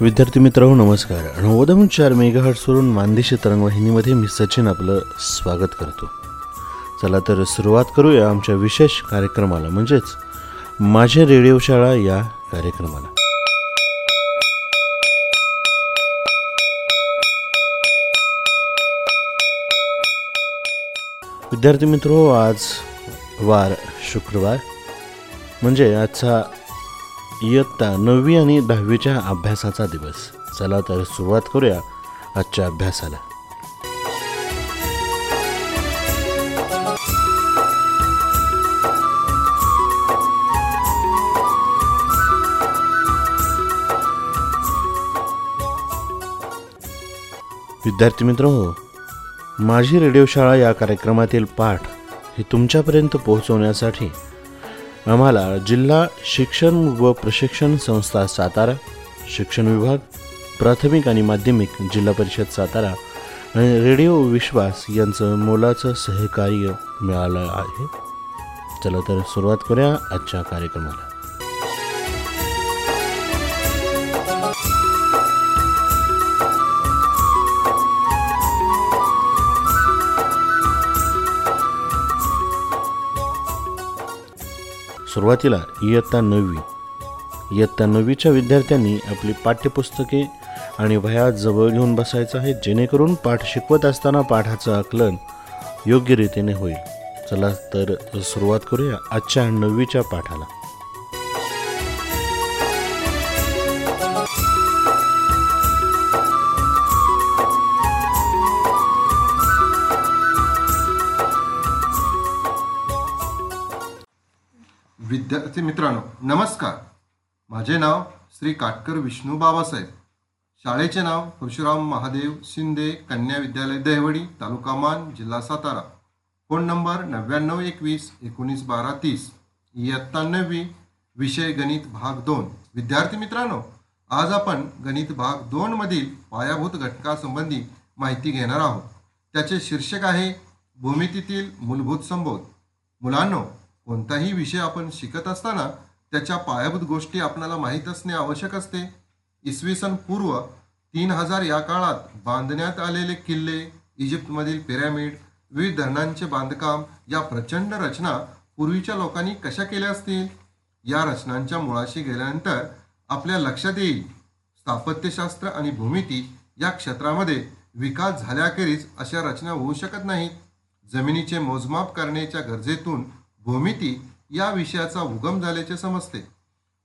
विद्यार्थी मित्र नमस्कार. नव्वद चार मेगाहर्ट्सवरून मानदेशी तरंगवाहिनीमध्ये मी सचिन आपलं स्वागत करतो. चला तर सुरुवात करूया आमच्या विशेष कार्यक्रमाला म्हणजेच माझे रेडिओ शाळा या कार्यक्रमाला. विद्यार्थी मित्रो आज वार शुक्रवार म्हणजे आजचा इयत्ता नववी आणि दहावीच्या अभ्यासाचा दिवस. चला तर सुरुवात करूया आजच्या अभ्यासाला. विद्यार्थी मित्र हो माझी रेडिओ शाळा या कार्यक्रमातील पाठ हे तुमच्यापर्यंत पोहोचवण्यासाठी आम्हाला जिल्हा शिक्षण व प्रशिक्षण संस्था सातारा शिक्षण विभाग प्राथमिक आणि माध्यमिक जिल्हा परिषद सातारा आणि रेडिओ विश्वास यांचं मोलाचं सहकार्य मिळालं आहे. चला तर सुरुवात करूया आजच्या कार्यक्रमाला. सुरुवातीला इयत्ता नववी. इयत्ता नववीच्या विद्यार्थ्यांनी आपली पाठ्यपुस्तके आणि वह्या जवळ घेऊन बसायचं आहे जेणेकरून पाठ शिकवत असताना पाठाचं आकलन योग्य रीतीने होईल. चला तर सुरुवात करूया आजच्या नववीच्या पाठाला. विद्यार्थी मित्रांनो नमस्कार. माझे नाव श्री काटकर विष्णू बाबासाहेब. शाळेचे नाव परशुराम महादेव शिंदे कन्या विद्यालय दहिवडी तालुका मान जिल्हा सातारा. फोन नंबर नव्याण्णव एकवीस एकोणीस बारा तीस. इयत्ता नववी विषय गणित भाग दोन. विद्यार्थी मित्रांनो आज आपण गणित भाग दोन मधील पायाभूत घटकासंबंधी माहिती घेणार आहोत. त्याचे शीर्षक आहे भूमितीतील मूलभूत संबोध. मुलांनो कोणताही विषय आपण शिकत असताना त्याच्या पायाभूत गोष्टी आपल्याला माहीत असणे आवश्यक असते. इसवी सन पूर्व तीन हजार या काळात बांधण्यात आलेले किल्ले इजिप्तमधील पिरॅमिड विविध धरणांचे बांधकाम या प्रचंड रचना पूर्वीच्या लोकांनी कशा केल्या असतील? या रचनांच्या मुळाशी गेल्यानंतर आपल्या लक्षात येईल स्थापत्यशास्त्र आणि भूमिती या क्षेत्रामध्ये विकास झाल्याखेरीज अशा रचना होऊ शकत नाहीत. जमिनीचे मोजमाप करण्याच्या गरजेतून भूमिती या विषयाचा उगम झाल्याचे समजते.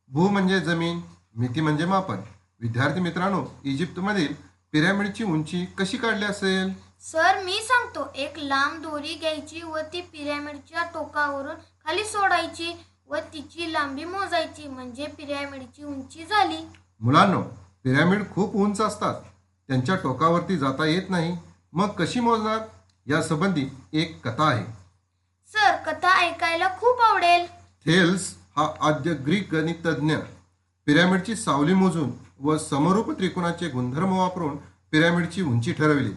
भू म्हणजे जमीन मिती म्हणजे मापन. विद्यार्थी मित्रांनो इजिप्तमधील पिरॅमिडची उंची कशी काढली असेल? सर मी सांगतो एक लांब दोरी घ्यायची व ती पिरॅमिडच्या टोकावरून खाली सोडायची व तिची लांबी मोजायची म्हणजे पिरॅमिडची उंची झाली. मुलांनो पिरॅमिड खूप उंच असतात. त्यांच्या टोकावरती जाता येत नाही. मग कशी मोजणार? या संबंधी एक कथा आहे. सर कथा ऐकायला खूप आवडेल. थेल्स हा आद्य ग्रीक गणितज्ञ. पिरॅमिडची सावली मोजून व समरूप त्रिकोणाचे गुणधर्म वापरून पिरॅमिडची उंची ठरविली.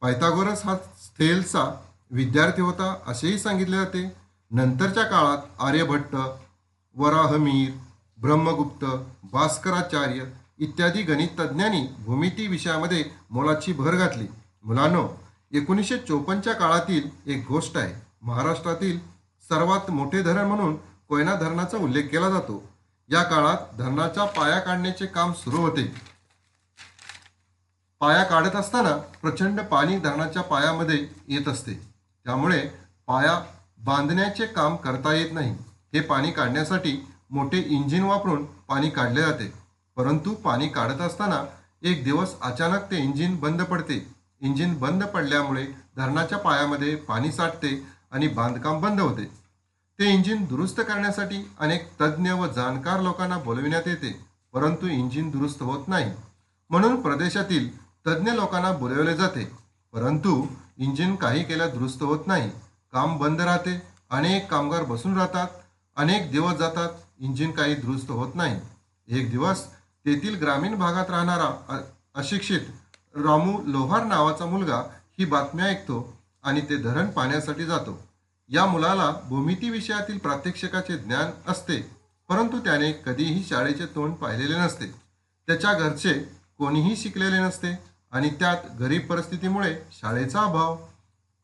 पायथागोरस हा थेल्सचा विद्यार्थी होता असेही सांगितले जाते. नंतरच्या काळात आर्यभट्ट वराहमीर ब्रह्मगुप्त भास्कराचार्य इत्यादी गणितज्ञांनी भूमिती विषयामध्ये मोलाची भर घातली. मुलांनो एकोणीसशे चोपन्नच्या काळातील एक गोष्ट आहे. महाराष्ट्रातील सर्वात मोठे धरण म्हणून कोयना धरणाचा उल्लेख केला जातो. या काळात धरणाच्या पाया काढण्याचे काम सुरू होते. पाया काढत असताना प्रचंड पाणी धरणाच्या पायामध्ये येत असते. त्यामुळे पाया बांधण्याचे काम करता येत नाही. हे पाणी काढण्यासाठी मोठे इंजिन वापरून पाणी काढले जाते. परंतु पाणी काढत असताना एक दिवस अचानक ते इंजिन बंद पडते. इंजिन बंद पडल्यामुळे धरणाच्या पायामध्ये पाणी साठते आणि बांधकाम बंद होते. ते इंजिन दुरुस्त करण्यासाठी अनेक तज्ज्ञ व जाणकार लोकांना बोलविण्यात येते परंतु इंजिन दुरुस्त होत नाही. म्हणून प्रदेशातील तज्ज्ञ लोकांना बोलवले जाते परंतु इंजिन काही केल्या दुरुस्त होत नाही. काम बंद राहते अनेक कामगार बसून राहतात अनेक दिवस जातात इंजिन काही दुरुस्त होत नाही. एक दिवस तेथील ग्रामीण भागात राहणारा अशिक्षित रामू लोहार नावाचा मुलगा ही बातमी ऐकतो आणि ते धरण पाहण्यासाठी जातो. या मुलाला भूमिती विषयातील प्रात्यक्षिकाचे ज्ञान असते परंतु त्याने कधीही शाळेचे तोंड पाहिलेले नसते. त्याच्या घरचे कोणीही शिकलेले नसते आणि त्यात गरीब परिस्थितीमुळे शाळेचा अभाव.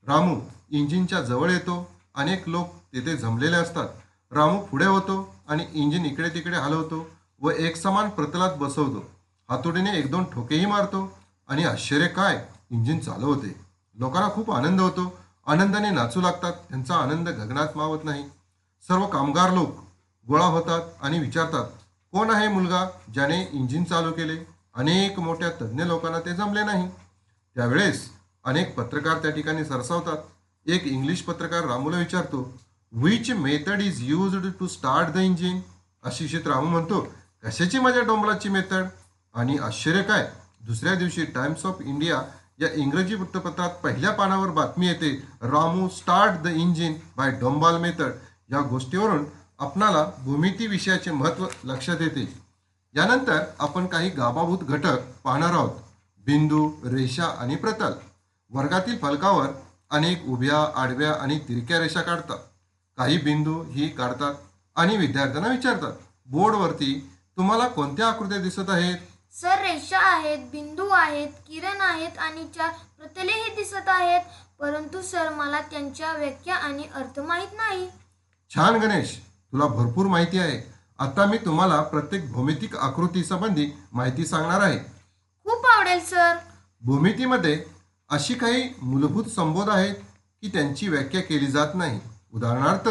रामू इंजिनच्या जवळ येतो अनेक लोक तेथे जमलेले असतात. रामू पुढे होतो आणि इंजिन इकडे तिकडे हलवतो व एकसमान प्रतलात बसवतो. हातोडीने एक दोन ठोकेही मारतो आणि आश्चर्य काय इंजिन चालू होते लोकांना खूप आनंद होतो. आनंदाने नाचू लागतात. त्यांचा आनंद गगनात मावत नाही. सर्व कामगार लोक गोळा होतात आणि विचारतात कोण आहे मुलगा ज्याने इंजिन चालू केले? अनेक मोठ्या तज्ज्ञ लोकांना ते जमले नाही. त्यावेळेस अनेक पत्रकार त्या ठिकाणी सरसावतात. एक इंग्लिश पत्रकार रामूला विचारतो which method is used to start the engine अशिक्षित रामू म्हणतो कशाची माझ्या डोंबलाची मेथड आणि आश्चर्य काय? दुसऱ्या दिवशी टाइम्स ऑफ इंडिया या इंग्रजी वृत्तपत्रात पहिल्या पानावर बातमी येते Ramu start the engine by डोंबाल method या गोष्टीवरून आपणाला भूमिती विषयाचे महत्त्व लक्षात येते. यानंतर आपण काही गाभाभूत घटक पाहणार आहोत. बिंदू रेषा आणि प्रतल. वर्गातील फलकावर अनेक उभ्या आडव्या आणि तिरक्या रेषा काढतात. काही बिंदू ही काढतात आणि विद्यार्थ्यांना विचारतात बोर्डवरती तुम्हाला कोणत्या आकृत्या दिसत आहेत? सर रेषा आहेत बिंदू आहेत किरण आहेत आणि चार प्रतलेही दिसत आहेत. परंतु सर मला त्यांच्या व्याख्या आणि अर्थ माहीत नाही. छान गणेश. तुला भरपूर माहिती आहे. आता मी तुम्हाला प्रत्येक भौमितिक आकृती संबंधी माहिती सांगणार आहे. खूप आवडेल सर. भूमितीमध्ये अशी काही मूलभूत संबोध आहेत की त्यांची व्याख्या केली जात नाही. उदाहरणार्थ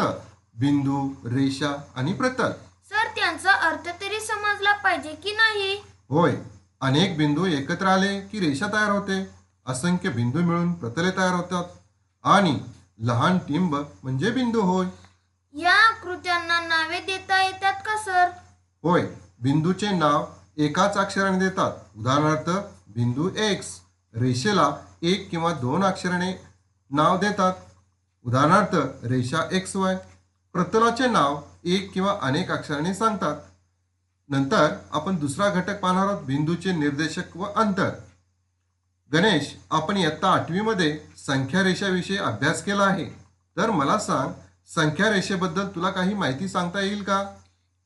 बिंदू रेषा आणि प्रतल. सर त्यांचा अर्थ तरी समजला पाहिजे की नाही? होय अनेक बिंदू एकत्र आले की रेषा तयार होते. असंख्य बिंदू मिळून प्रतले तयार होतात. आणि लहान टिंब म्हणजे बिंदू होय. या आकृत्यांना नावे देता येतात का सर? होय बिंदूचे नाव एकाच अक्षराने देतात. उदाहरणार्थ बिंदू एक्स रेषेला एक किंवा दोन अक्षराने नाव देतात. उदाहरणार्थ रेषा एक्स वाय प्रतलाचे नाव एक किंवा अनेक अक्षराने सांगतात. नंतर आपण दुसरा घटक पाहणार आहोत बिंदूचे निर्देशक व अंतर. गणेश आपण इयत्ता आठवीमध्ये संख्या रेषाविषयी अभ्यास केला आहे. तर मला सांग संख्या रेषेबद्दल तुला काही माहिती सांगता येईल का?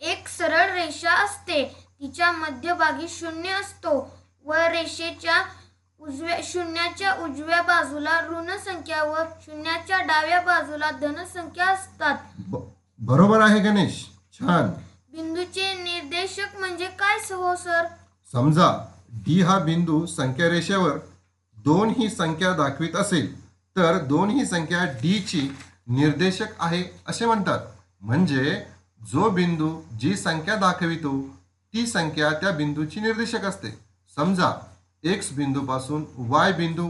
एक सरळ रेषा असते तिच्या मध्यभागी शून्य असतो. व रेषेच्या उजव्या शून्याच्या उजव्या बाजूला ऋण संख्या व शून्याच्या डाव्या बाजूला धनसंख्या असतात. बरोबर आहे गणेश. छान. बिंदूचे निर्देशक म्हणजे काय हो सर? समजा डी हा बिंदू संख्या रेषेवर दोन ही संख्या दाखवित असेल तर दोन ही संख्या डीची निर्देशक आहे असे म्हणतात. म्हणजे जो बिंदू जी संख्या दाखवितो ती संख्या त्या बिंदूची निर्देशक असते. समजा एक्स बिंदूपासून वाय बिंदू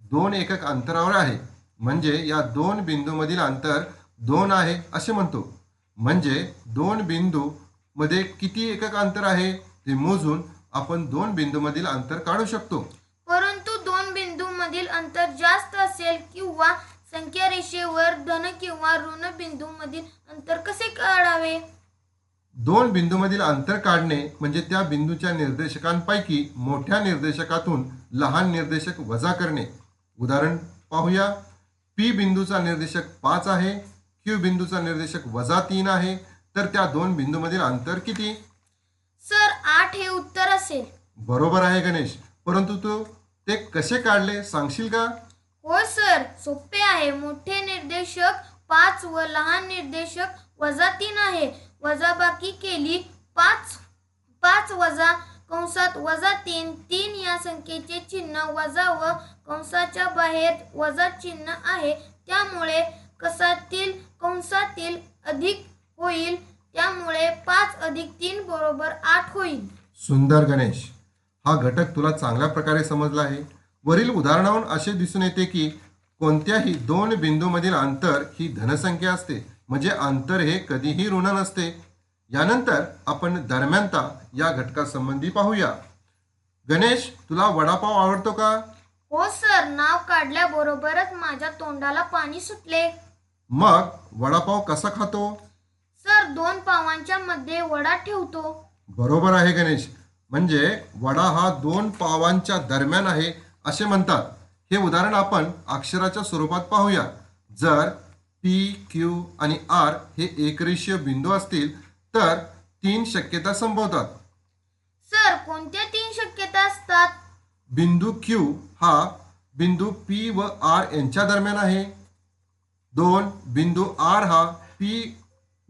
दोन एकक अंतरावर आहे. म्हणजे या दोन बिंदूमधील अंतर दोन आहे असे म्हणतो. म्हणजे दोन बिंदू मध्ये किती एकक अंतर आहे ते मोजून आपण दोन बिंदूमधील अंतर काढू शकतो. परंतु दोन बिंदू मधील अंतर जास्त असेल किंवा संख्या रेषेवर धन किंवा ऋण बिंदू मधील अंतर कसे काढावे? दोन बिंदूमधील अंतर काढणे म्हणजे त्या बिंदूच्या निर्देशकांपैकी मोठ्या निर्देशकातून लहान निर्देशक वजा करणे. उदाहरण पाहूया. पी बिंदूचा निर्देशक पाच आहे. क्यू बिंदूचा निर्देशक वजा तीन आहे. तर त्या दोन बिंदूमधील अंतर किती? सर आठ हे उत्तर असेल. बरोबर आहे गणेश. परंतु तू ते कसे काढले सांगशील का? हो सर. सोपे आहे. मोठे निर्देशक पाच व लहान निर्देशक वजा तीन आहे. वजाबाकी केली पाच पाच वजा कंसात वजा तीन तीन या संख्येचे चिन्ह वजा व कंसाच्या बाहेर वजा चिन्ह आहे. त्यामुळे कसातील कंसातील अधिक होईल त्यामुळे पाच अधिक तीन बरोबर आठ होईल. सुंदर गणेश हा घटक तुला चांगल्या प्रकारे समजला आहे. वरील उदाहरणावरून असे दिसून येते की कोणत्याही दोन बिंदूमधील अंतर ही धनसंख्या असते म्हणजे अंतर हे कधीही ऋण नसते. यानंतर आपण दरम्यानता या घटकासंबंधी पाहूया. गणेश तुला वडापाव आवडतो का? हो सर. नाव काढल्याबरोबरच माझ्या तोंडाला पाणी सुटले. मग वडापाव कसा खातो? सर दोन पावांच्या मध्ये वडा ठेवतो. बरोबर आहे गणेश. म्हणजे वडा हा दोन पावांच्या दरम्यान आहे असे म्हणतात. हे उदाहरण आपण अक्षराच्या स्वरूपात पाहूया. जर पी क्यू आणि आर हे एकरेषीय बिंदू असतील तर तीन शक्यता संभवतात. सर कोणत्या तीन शक्यता असतात? बिंदू क्यू हा बिंदू पी व आर यांच्या दरम्यान आहे. दोन बिंदू आर हा पी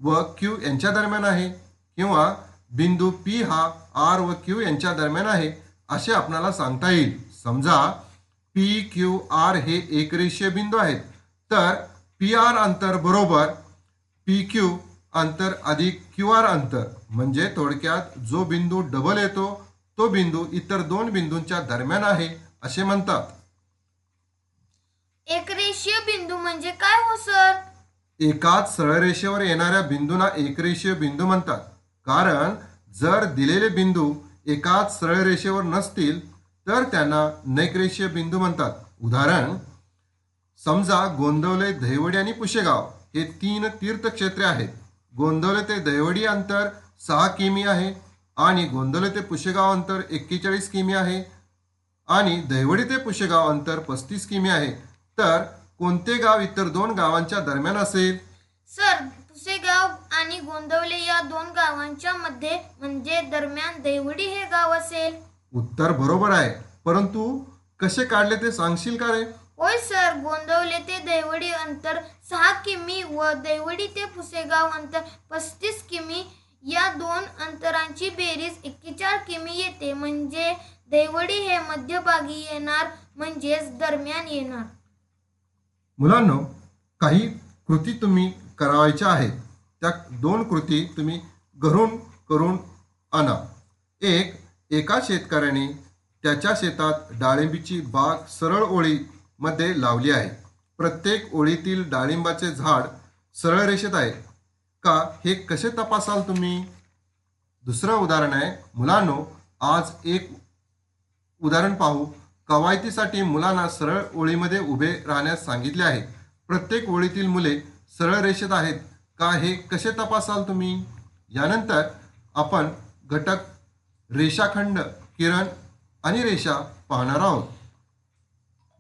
व क्यू यांच्या दरम्यान आहे किंवा बिंदू पी हा आर व क्यू यांच्या दरम्यान आहे असे आपणाला सांगता येईल. समजा पी क्यू आर हे एकरेषीय बिंदू आहेत. तर पी आर अंतर बरोबर पी क्यू अंतर अधिक क्यू आर अंतर. म्हणजे थोडक्यात जो बिंदू डबल येतो तो बिंदू इतर दोन बिंदूंच्या दरम्यान आहे असे म्हणतात. एक रेषीय बिंदू म्हणजे काय हो सर? एकाच सरळ रेषेवर येणाऱ्या बिंदूंना एकरेषीय बिंदू म्हणतात. कारण जर दिलेले बिंदू एकाच सरळ रेषेवर नसतील तर त्यांना नैकरेषीय बिंदू म्हणतात. उदाहरण समजा गोंदवले दहिवडी आणि पुशेगाव हे तीन तीर्थक्षेत्रे आहेत. गोंदवले ते दहिवडी अंतर सहा किमी आहे आणि गोंदवले ते पुशेगाव अंतर एक्केचाळीस किमी आहे आणि दहिवडी ते पुशेगाव अंतर पस्तीस किमी आहे. तर कोणते गाव इतर दोन गावांच्या दरम्यान असेल? सर पुसेगाव आणि गोंदवले या दोन गावांच्या मध्ये म्हणजे दरम्यान देवडी हे गाव असेल. उत्तर बरोबर आहे. परंतु कसे काढले ते सांगशील का रे? होय सर गोंदवले ते देवडी अंतर सहा किमी व देवडी ते पुसेगाव अंतर पस्तीस किमी. या दोन अंतरांची बेरीज एक्केचाळीस किमी येते. म्हणजे देवडी हे मध्यभागी येणार म्हणजेच दरम्यान येणार. मुलांनो काही कृती तुम्ही करावायच्या आहेत. त्या दोन कृती तुम्ही घरून करून आणा. एक एका शेतकऱ्याने त्याच्या शेतात डाळिंबीची बाग सरळ ओळीमध्ये लावली आहे. प्रत्येक ओळीतील डाळिंबाचे झाड सरळ रेषेत आहे. का हे कसे तपासाल तुम्ही? दुसरं उदाहरण आहे मुलांनो आज एक उदाहरण पाहू. कवायतीसाठी मुलांना सरळ ओळीमध्ये उभे राहण्यास सांगितले आहे. प्रत्येक ओळीतील मुले सरळ रेषेत आहेत का हे कसे तपासाल तुम्ही? यानंतर आपण घटक रेषाखंड किरण आणि रेषा पाहणार आहोत.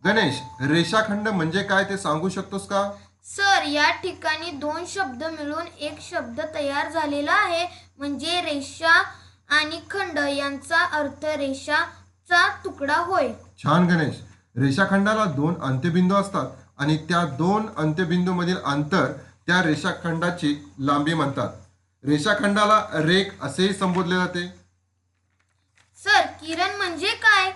गणेश रेषाखंड म्हणजे काय ते सांगू शकतोस का? सर या ठिकाणी दोन शब्द मिळून एक शब्द तयार झालेला आहे. म्हणजे रेषा आणि खंड यांचा अर्थ रेषाचा तुकडा होय. छान गणेश. रेषाखंडाला दोन अंत्यबिंदू असतात आणि त्या दोन अंत्यबिंदूमधील अंतर त्या रेषाखंडाची लांबी म्हणतात. रेषाखंडाला रेख असेही संबोधले जाते. सर किरण म्हणजे काय?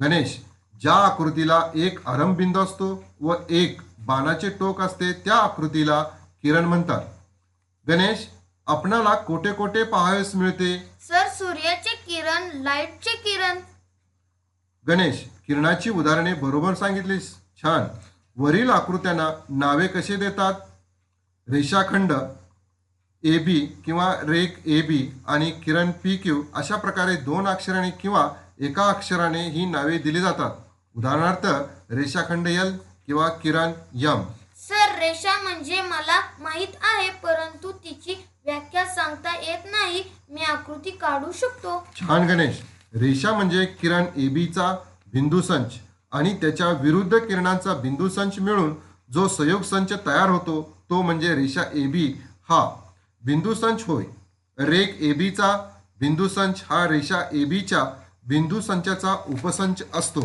गणेश ज्या आकृतीला एक आरंभबिंदू असतो व एक बाणाचे टोक असते त्या आकृतीला किरण म्हणतात. गणेश आपणाला कोठे कोठे पाहावयास मिळते? सर सूर्याचे किरण लाईटचे किरण. गणेश किरणाची उदाहरणे बरोबर सांगितलीस. छान. वरील आकृत्यांना नावे कसे देतात? रेषाखंड ए बी किंवा रेख ए बी आणि किरण पी क्यू अशा प्रकारे दोन अक्षराने किंवा एका अक्षराने ही नावे दिली जातात. उदाहरणार्थ रेषाखंड यल किंवा किरण यम. सर रेषा म्हणजे मला माहीत आहे परंतु तिची व्याख्या सांगता येत नाही. मी आकृती काढू शकतो? छान गणेश. रेषा म्हणजे किरण ए बीचा बिंदू संच. आणि त्याच्या विरुद्ध किरणांचा बिंदू संच मिळून जो संयोग संच तयार होतो तो म्हणजे रेषा ए बी हा बिंदू संच होय. रेख ए बीचा बिंदू संच हा रेषा ए बीच्या बिंदू संचाचा उपसंच असतो.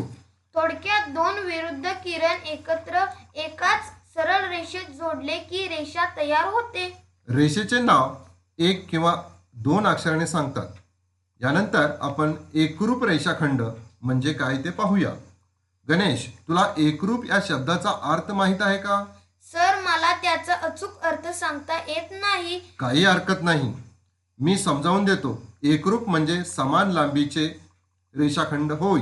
थोडक्यात दोन विरुद्ध किरण एकत्र एकाच सरळ रेषेत जोडले की रेषा तयार होते. रेषेचे नाव एक किंवा दोन अक्षराने सांगतात. यानंतर आपण एकरूप रेषाखंड म्हणजे काय ते पाहूया. गणेश तुला एकरूप या शब्दाचा अर्थ माहीत आहे का? सर मला त्याचा अचूक अर्थ सांगता येत नाही. काही हरकत नाही. मी समजावून देतो. एकरूप म्हणजे समान लांबीचे रेषाखंड होय.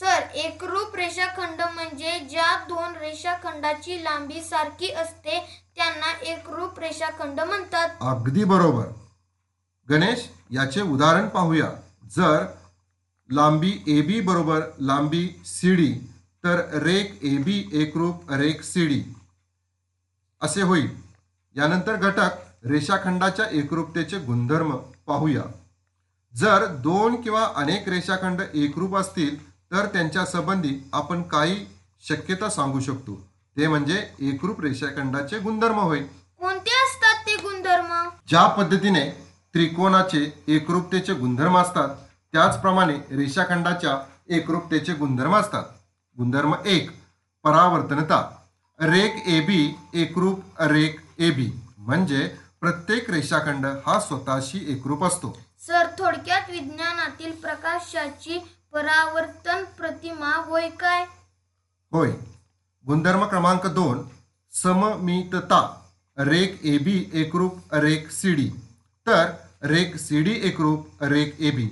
सर एकरूप रेषाखंड म्हणजे ज्या दोन रेषाखंडाची लांबी सारखी असते त्यांना एकरूप रेषाखंड म्हणतात. अगदी बरोबर. गणेश याचे उदाहरण पाहूया. जर लांबी ए बी बरोबर लांबी सी डी तर रेख ए बी एकरूप रेख सी डी असे होईल. यानंतर घटक रेषाखंडाच्या एकरूपतेचे गुणधर्म पाहूया. जर दोन किंवा अनेक रेषाखंड एकरूप असतील तर त्यांच्या संबंधी आपण काही शक्यता सांगू शकतो. ते म्हणजे एकरूप रेषाखंडाचे गुणधर्म होय. कोणते असतात ते गुणधर्म? ज्या पद्धतीने त्रिकोणाचे एकरूपतेचे गुणधर्म असतात. त्याचप्रमाणे रेषाखंडाच्या एकरूपतेचे गुणधर्म असतात. गुणधर्म एक परावर्तनता. रेख ए बी एकरूप रेख ए बी. म्हणजे प्रत्येक रेषाखंड हा स्वतःशी एकरूप असतो. सर थोडक्यात विज्ञानातील प्रकाशाची परावर्तन प्रतिमा होय काय? होय. गुणधर्म क्रमांक दोन सममितता. रेख ए बी एकरूप रेख सी डी. तर रेख सी डी एकरूप रेख ए बी.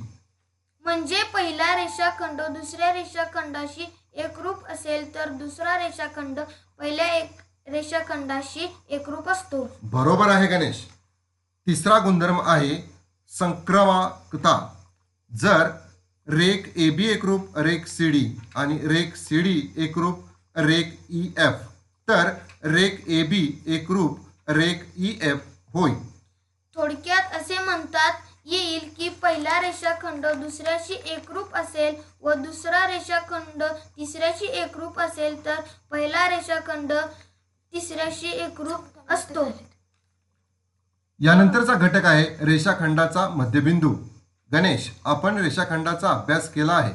म्हणजे पहिला रेषाखंड दुसऱ्या रेषाखंडाशी एकरूप असेल तर दुसरा रेषाखंड पहिल्या एक रेषाखंडाशी एकरूप असतो. बरोबर आहे गणेश. तिसरा गुणधर्म आहे संक्रमकता. जर रेख ए बी एकरूप रेख सी डी आणि रेख सी डी एकरूप रेख ई एफ तर रेख ए बी एकरूप रेख ई एफ होय. थोडक्यात असे म्हणतात येईल की पहिला रेषाखंड दुसऱ्याशी एकरूप असेल व दुसरा रेषाखंड तिसऱ्याशी एकरूप असेल तर पहिला रेषाखंड तिसऱ्याशी एकरूप असतो. यानंतरचा घटक आहे रेषाखंडाचा मध्यबिंदू. गणेश आपण रेषाखंडाचा अभ्यास केला आहे.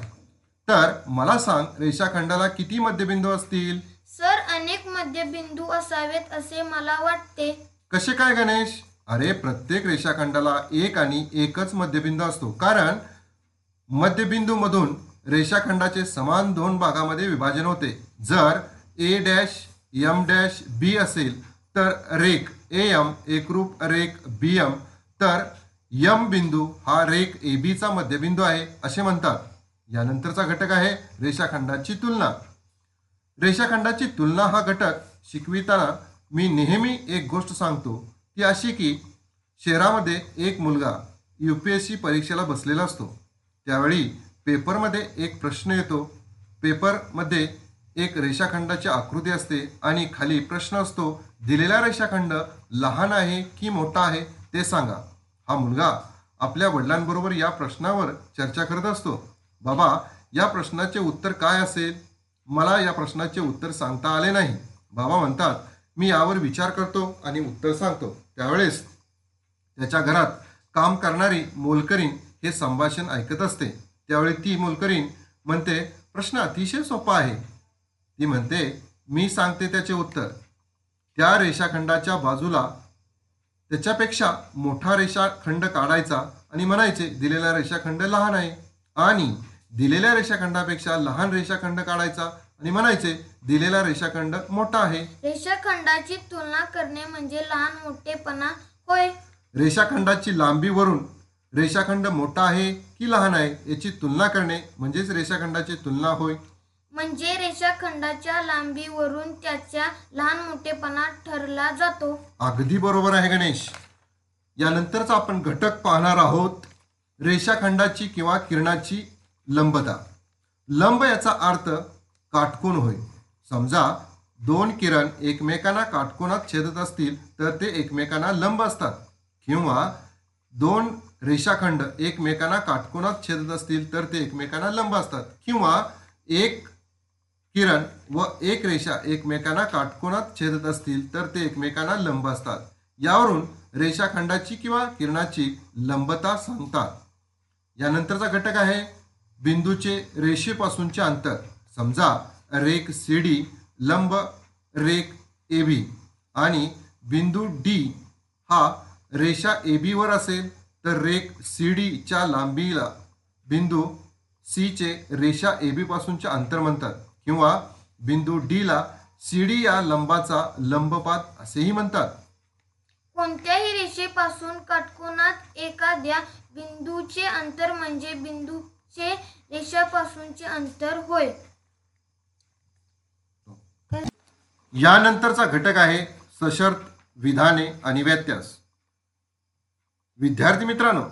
तर मला सांग रेषाखंडाला किती मध्यबिंदू असतील? सर अनेक मध्यबिंदू असावेत असे मला वाटते. कसे काय गणेश? अरे प्रत्येक रेषाखंडाला एक आणि एकच मध्यबिंदू असतो. कारण मध्यबिंदूमधून रेषाखंडाचे समान दोन भागामध्ये विभाजन होते. जर A dash M dash B असेल तर रेक ए एम एकरूप रेक बी एम तर यम बिंदू हा रेक ए बीचा मध्यबिंदू आहे असे म्हणतात. यानंतरचा घटक आहे रेषाखंडाची तुलना. रेषाखंडाची तुलना हा घटक शिकविताना मी नेहमी एक गोष्ट सांगतो. ती अशी की शहरामध्ये एक मुलगा यू पी एस सी परीक्षेला बसलेला असतो. त्यावेळी पेपरमध्ये एक प्रश्न येतो. पेपरमध्ये एक रेषाखंडाची आकृती असते आणि खाली प्रश्न असतो दिलेला रेषाखंड लहान आहे की मोठा आहे ते सांगा. हा मुलगा आपल्या वडिलांबरोबर या प्रश्नावर चर्चा करत असतो. बाबा या प्रश्नाचे उत्तर काय असेल? मला या प्रश्नाचे उत्तर सांगता आले नाही. बाबा म्हणतात मी यावर विचार करतो आणि उत्तर सांगतो. त्यावेळेस त्याच्या घरात काम करणारी मोलकरीण हे संभाषण ऐकत असते. त्यावेळी ती मोलकरीण म्हणते प्रश्न अतिशय सोपा आहे. ती म्हणते मी सांगते त्याचे उत्तर. त्या रेषाखंडाच्या बाजूला त्याच्यापेक्षा मोठा रेषाखंड काढायचा आणि म्हणायचे दिलेला रेषाखंड लहान आहे. आणि दिलेल्या रेषाखंडापेक्षा लहान रेषाखंड काढायचा आणि म्हणायचे दिलेला रेषाखंड मोठा आहे. रेषाखंडाची तुलना करणे म्हणजे लहान मोठेपणा होय. रेषाखंडाची लांबीवरून रेषाखंड मोठा आहे की लहान आहे याची तुलना करणे म्हणजेच रेषाखंडाची तुलना होय. म्हणजे रेषाखंडाच्या लांबीवरून त्याच्या लहान मोठेपणा ठरला जातो. अगदी बरोबर आहे गणेश. यानंतरचा आपण घटक पाहणार आहोत रेषाखंडाची किंवा किरणाची लंबता. लंब याचा अर्थ काटकोन होय. समजा दोन किरण एकमेकांना काटकोनात छेदत असतील तर ते एकमेकांना लंब असतात. किंवा दोन रेषाखंड एकमेकांना काटकोनात छेदत असतील तर ते एकमेकांना लंब असतात. किंवा एक किरण व एक रेषा एकमेकांना काटकोनात छेदत असतील तर ते एकमेकांना लंब असतात. यावरून रेषाखंडाची किंवा किरणाची लंबता सांगतात. यानंतरचा घटक आहे बिंदूचे रेषेपासूनचे अंतर. समजा रेक सी डी लंब रेक ए बी आणि बिंदू डी हा रेषा ए बीवर असेल तर रेक सी डीच्या लांबीला बिंदू सीचे रेषा ए बीपासूनचे अंतर म्हणतात. किंवा बिंदू डीला सी डी या लंबाचा लंबपात असेही म्हणतात. कोणत्याही रेषेपासून काटकोनात एखाद्या बिंदूचे अंतर म्हणजे बिंदूचे रेषापासूनचे अंतर होय. यानंतरचा घटक आहे सशर्त विधाने आणि व्यत्यास. विद्यार्थी मित्रांनो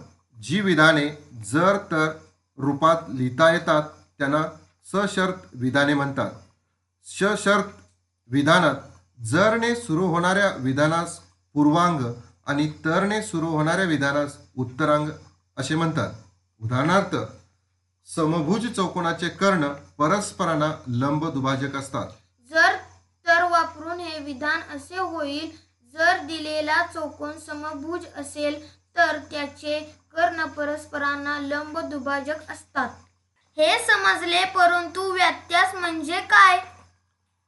जी विधाने जर तर रूपात लिहिता येतात त्यांना सशर्त विधाने म्हणतात. सशर्त विधानात जरने सुरू होणाऱ्या विधानास पूर्वांग आणि तरने सुरू होणाऱ्या विधानास उत्तरांग असे म्हणतात. उदाहरणार्थ समभुज चौकोनाचे कर्ण परस्परांना लंब दुभाजक असतात. जर वापरून हे विधान असे होईल जर दिलेला चौकोन समभुज असेल तर त्याचे कर्ण परस्परांना लंब दुभाजक असतात. हे समजले परंतु व्यत्यास म्हणजे काय?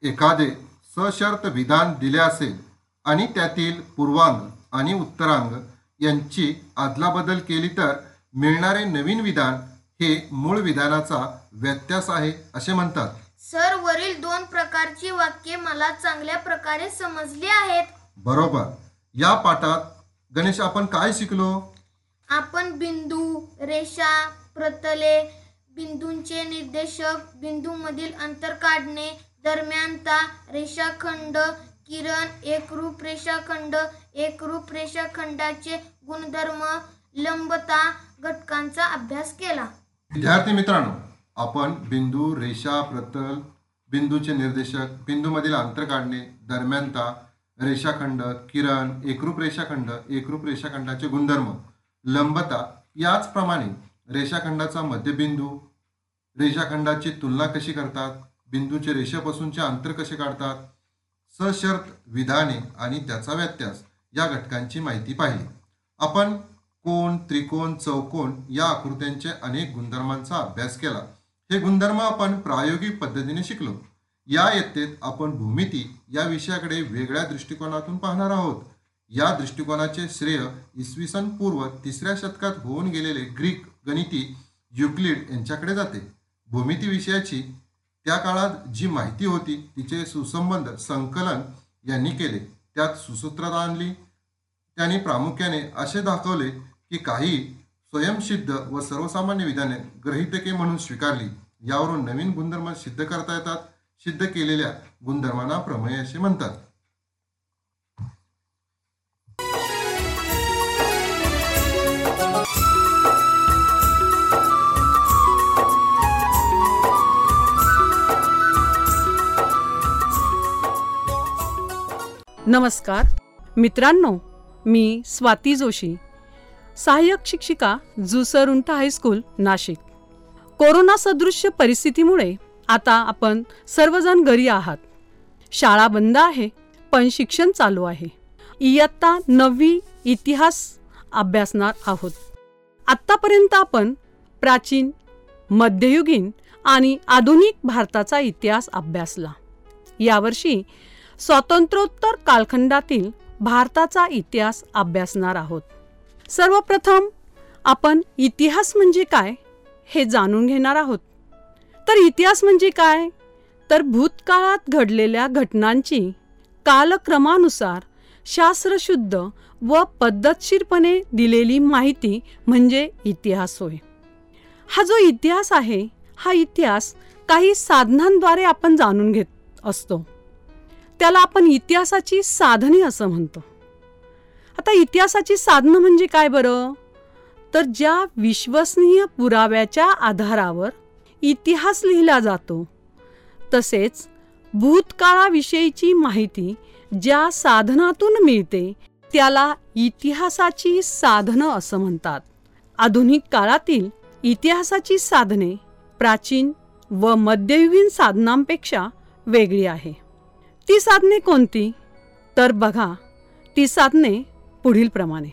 एखादे सशर्त विधान दिले असेल आणि त्यातील पूर्वांग आणि उत्तरांग यांची अदलाबदल केली तर मिळणारे नवीन विधान हे मूळ विधानाचा व्यत्यास आहे असे म्हणतात. सर वरील दोन प्रकारची वाक्ये मला चांगल्या प्रकारे समजली आहेत. बरोबर. या पाठात गणेश आपण काय शिकलो? आपण बिंदू रेषा प्रतले बिंदूंचे निर्देशक बिंदूमधील अंतर काढणे दरम्यानता रेषाखंड किरण एकरूप रेषाखंड एकरूप रेषाखंडाचे गुणधर्म लंबता घटकांचा अभ्यास केला. विद्यार्थी मित्रांनो आपण बिंदू रेषा प्रतल बिंदूचे निर्देशक बिंदूमधील अंतर काढणे दरम्यानता रेषाखंड किरण एकरूप रेषाखंड एकरूप रेषाखंडाचे गुणधर्म लंबता याचप्रमाणे रेषाखंडाचा मध्यबिंदू रेषाखंडाची तुलना कशी करतात बिंदूचे रेषेपासूनचे अंतर कसे काढतात सशर्त विधाने आणि त्याचा व्यत्यास या घटकांची माहिती पाहिली. आपण कोण त्रिकोण चौकोन या आकृत्यांचे अनेक गुणधर्मांचा अभ्यास केला. हे गुणधर्म आपण प्रायोगिक पद्धतीने शिकलो. या इयत्तेत आपण भूमिती या विषयाकडे वेगळ्या दृष्टिकोनातून पाहणार आहोत. या दृष्टिकोनाचे श्रेय इसवी सन पूर्व तिसऱ्या शतकात होऊन गेलेले ग्रीक गणिती युक्लिड यांच्याकडे जाते. भूमिती विषयाची त्या काळात जी माहिती होती तिचे सुसंबंध संकलन यांनी केले. त्यात सुसूत्रता आणली. त्यांनी प्रामुख्याने असे दाखवले की काही स्वयंसिद्ध व सर्वसामान्य विधाने ग्रहितके म्हणून स्वीकारली यावरून नवीन गुणधर्म सिद्ध करता येतात. सिद्ध केलेल्या गुणधर्मांना प्रमेय असे म्हणतात. नमस्कार. मित्रांनो मी स्वाती जोशी. सहाय्यक शिक्षिका जुसर उंटा हायस्कूल नाशिक. कोरोना सदृश्य परिस्थितीमुळे आता आपण सर्वजण घरी आहात. शाळा बंद आहे पण शिक्षण चालू आहे. इयत्ता नववी इतिहास अभ्यासणार आहोत. आत्तापर्यंत आपण प्राचीन मध्ययुगीन आणि आधुनिक भारताचा इतिहास अभ्यासला. यावर्षी स्वातंत्र्योत्तर कालखंडातील भारताचा इतिहास अभ्यासणार आहोत. सर्वप्रथम आपण इतिहास म्हणजे काय हे जाणून घेणार आहोत. तर इतिहास म्हणजे काय? तर भूतकाळात घडलेल्या घटनांची कालक्रमानुसार शास्त्रशुद्ध व पद्धतशीरपणे दिलेली माहिती म्हणजे इतिहास होय. हा जो इतिहास आहे हा इतिहास काही साधनांद्वारे आपण जाणून घेत असतो. त्याला आपण इतिहासाची साधने असं म्हणतो. आता इतिहासाची साधनं म्हणजे काय बरं? तर ज्या विश्वसनीय पुराव्याच्या आधारावर इतिहास लिहिला जातो तसेच भूतकाळाविषयीची माहिती ज्या साधनातून मिळते त्याला इतिहासाची साधनं असं म्हणतात. आधुनिक काळातील इतिहासाची साधने प्राचीन व मध्ययुगीन साधनांपेक्षा वेगळी आहे. ती साधने कोणती? तर बघा ती साधने पुढीलप्रमाणे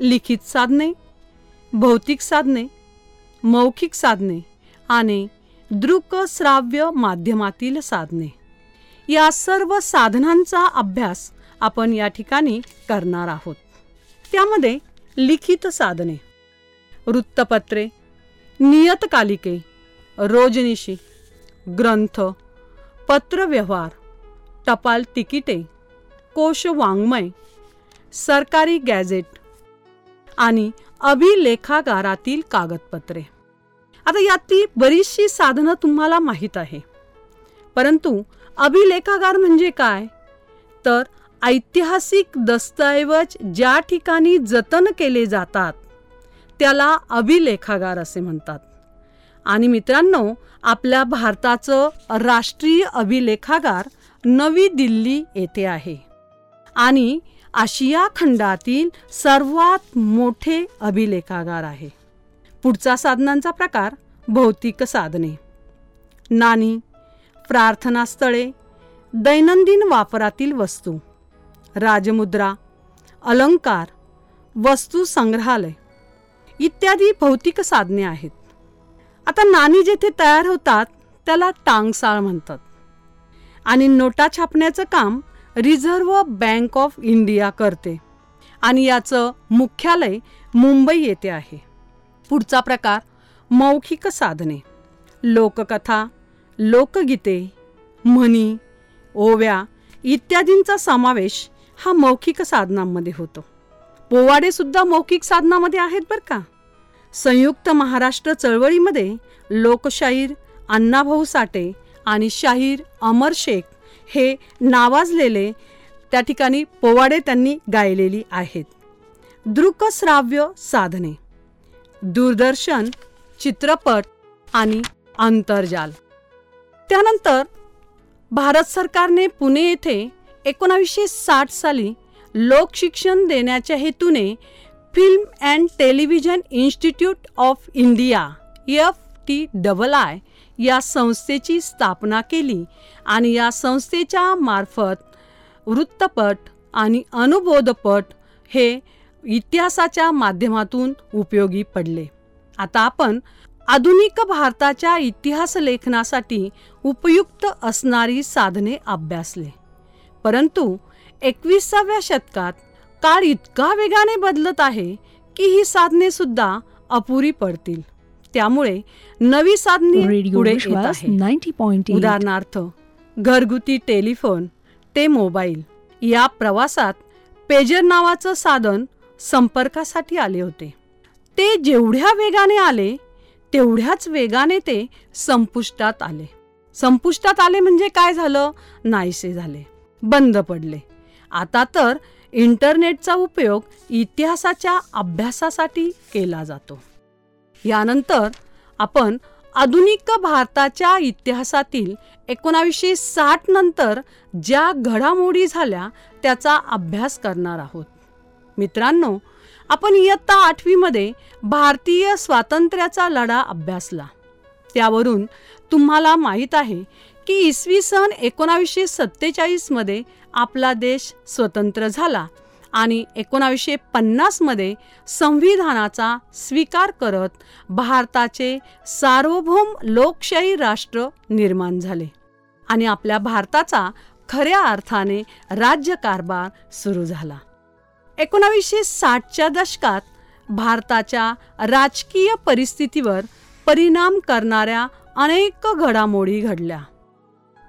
लिखित साधने भौतिक साधने मौखिक साधने आणि दृकश्राव्य माध्यमातील साधने. या सर्व साधनांचा अभ्यास आपण या ठिकाणी करणार आहोत. त्यामध्ये लिखित साधने वृत्तपत्रे नियतकालिके रोजनिशी ग्रंथ पत्रव्यवहार टपाल तिकिटे कोश वाङ्मय सरकारी गॅझेट आणि अभिलेखागारातील कागदपत्रे. आता यातली बरीचशी साधनं तुम्हाला माहीत आहे. परंतु अभिलेखागार म्हणजे काय? तर ऐतिहासिक दस्तऐवज ज्या ठिकाणी जतन केले जातात त्याला अभिलेखागार असे म्हणतात. आणि मित्रांनो आपल्या भारताचं राष्ट्रीय अभिलेखागार नवी दिल्ली येथे आहे. आणि आशिया खंडातील सर्वात मोठे अभिलेखागार आहे. पुढचा साधनांचा प्रकार भौतिक साधने. नाणी प्रार्थनास्थळे दैनंदिन वापरातील वस्तू राजमुद्रा अलंकार वस्तू संग्रहालय इत्यादी भौतिक साधने आहेत. आता नाणी जेथे तयार होतात त्याला टांगसाळ म्हणतात. आणि नोटा छापण्याचं काम रिझर्व्ह बँक ऑफ इंडिया करते. आणि याचं मुख्यालय मुंबई येथे आहे. पुढचा प्रकार मौखिक साधने. लोककथा लोकगीते म्हणी ओव्या इत्यादींचा समावेश हा मौखिक साधनांमध्ये होतो. पोवाडेसुद्धा मौखिक साधनामध्ये आहेत बरं का? संयुक्त महाराष्ट्र चळवळीमध्ये लोकशाहीर अण्णाभाऊ साठे आणि शाहीर अमर शेख हे नावाजलेले त्या ठिकाणी पोवाडे त्यांनी गायलेली आहेत. दृकश्राव्य साधने दूरदर्शन चित्रपट आणि आंतरजाल. त्यानंतर भारत सरकारने पुणे येथे एकोणावीसशे साठ साली लोकशिक्षण देण्याच्या हेतूने film and television institute of India F T double I या संस्थेची स्थापना केली आणि या संस्थेच्या मार्फत वृत्तपट आणि अनुबोधपट हे इतिहासाच्या माध्यमातून उपयोगी पडले. आता आपण आधुनिक भारताच्या इतिहास लेखनासाठी उपयुक्त असणारी साधने अभ्यासले. परंतु एकविसाव्या शतकात काळ इतका वेगाने बदलत आहे की ही साधने सुद्धा अपुरी पडतील. त्यामुळे नवी साधने पुढे उदाहरणार्थ घरगुती टेलिफोन ते मोबाईल या प्रवासात पेजर नावाचं साधन संपर्कासाठी आले होते. ते जेवढ्या वेगाने आले तेवढ्याच वेगाने ते संपुष्टात आले. संपुष्टात आले म्हणजे काय झालं? नाहीसे झाले. बंद पडले. आता तर इंटरनेटचा उपयोग इतिहासाच्या अभ्यासासाठी केला जातो. यानंतर आपण आधुनिक भारताच्या इतिहासातील एकोणावीसशे साठ नंतर ज्या घडामोडी झाल्या त्याचा अभ्यास करणार आहोत. मित्रांनो आपण इयत्ता आठवीमध्ये भारतीय स्वातंत्र्याचा लढा अभ्यासला. त्यावरून तुम्हाला माहीत आहे की इसवी सन एकोणावीसशे सत्तेचाळीसमध्ये आपला देश स्वतंत्र झाला आणि एकोणावीसशे पन्नासमध्ये संविधानाचा स्वीकार करत भारताचे सार्वभौम लोकशाही राष्ट्र निर्माण झाले. आणि आपल्या भारताचा खऱ्या अर्थाने राज्यकारभार सुरू झाला. एकोणावीसशे साठच्या दशकात भारताच्या राजकीय परिस्थितीवर परिणाम करणाऱ्या अनेक घडामोडी घडल्या.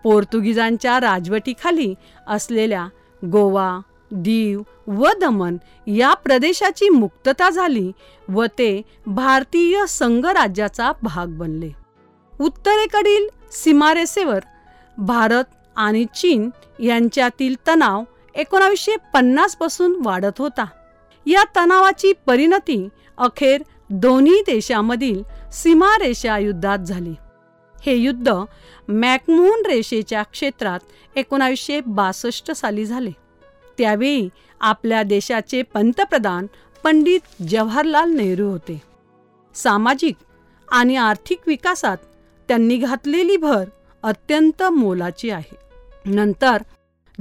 पोर्तुगीजांच्या राजवटीखाली असलेल्या गोवा दीव व दमन या प्रदेशाची मुक्तता झाली व ते भारतीय संघराज्याचा भाग बनले. उत्तरेकडील सीमारेषेवर भारत आणि चीन यांच्यातील तणाव एकोणावीसशे पन्नासपासून वाढत होता. या तणावाची परिणती अखेर दोन्ही देशामधील सीमारेषा युद्धात झाली. हे युद्ध मॅकमून रेषेच्या क्षेत्रात एकोणावीसशे बासष्ट साली झाले. त्यावेळी आपल्या देशाचे पंतप्रधान पंडित जवाहरलाल नेहरू होते. सामाजिक आणि आर्थिक विकासात त्यांनी घातलेली भर अत्यंत मोलाची आहे. नंतर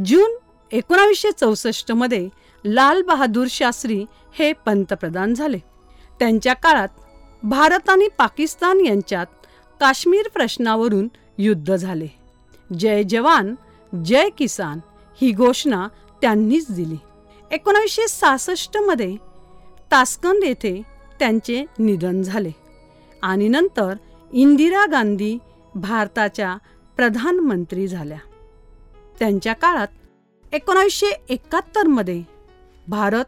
जून एकोणावीसशे चौसष्टमध्ये लाल बहादूर शास्त्री हे पंतप्रधान झाले. त्यांच्या काळात भारत आणि पाकिस्तान यांच्यात काश्मीर प्रश्नावरून युद्ध झाले. जय जवान जय किसान ही घोषणा त्यांनीच दिली. एकोणावीसशे सहासष्टमध्ये तास्कंद येथे त्यांचे निधन झाले आणि नंतर इंदिरा गांधी भारताच्या प्रधानमंत्री झाल्या. त्यांच्या काळात एकोणावीसशे एकाहत्तरमध्ये भारत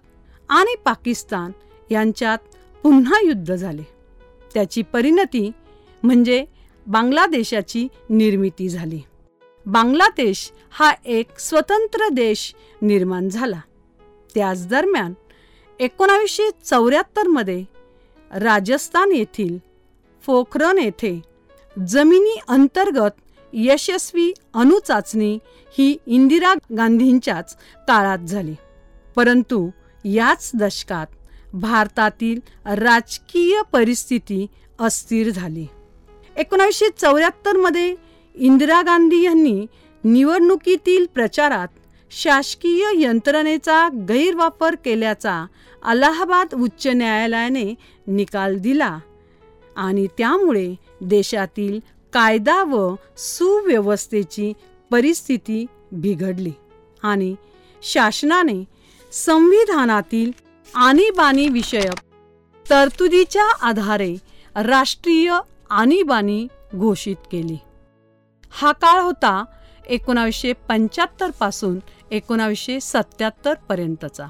आणि पाकिस्तान यांच्यात पुन्हा युद्ध झाले. त्याची परिणती म्हणजे बांगलादेशाची निर्मिती झाली. बांगलादेश हा एक स्वतंत्र देश निर्माण झाला. त्याच दरम्यान एकोणावीसशे चौऱ्याहत्तरमध्ये राजस्थान येथील पोखरण येथे जमिनी अंतर्गत यशस्वी अणुचाचणी ही इंदिरा गांधींच्याच काळात झाली. परंतु याच दशकात भारतातील राजकीय परिस्थिती अस्थिर झाली. एकोणावीसशे चौऱ्याहत्तरमध्ये इंदिरा गांधी यांनी निवडणुकीतील प्रचारात शासकीय यंत्रणेचा गैरवापर केल्याचा अलाहाबाद उच्च न्यायालयाने निकाल दिला आणि त्यामुळे देशातील कायदा व सुव्यवस्थेची परिस्थिती बिघडली आणि शासनाने संविधानातील आणीबाणी विषयक तरतुदीच्या आधारे राष्ट्रीय आणीबाणी घोषित केली. हा काळ होता एकोणावीसशे पंच्याहत्तरपासून एकोणावीसशे सत्त्याहत्तरपर्यंतचा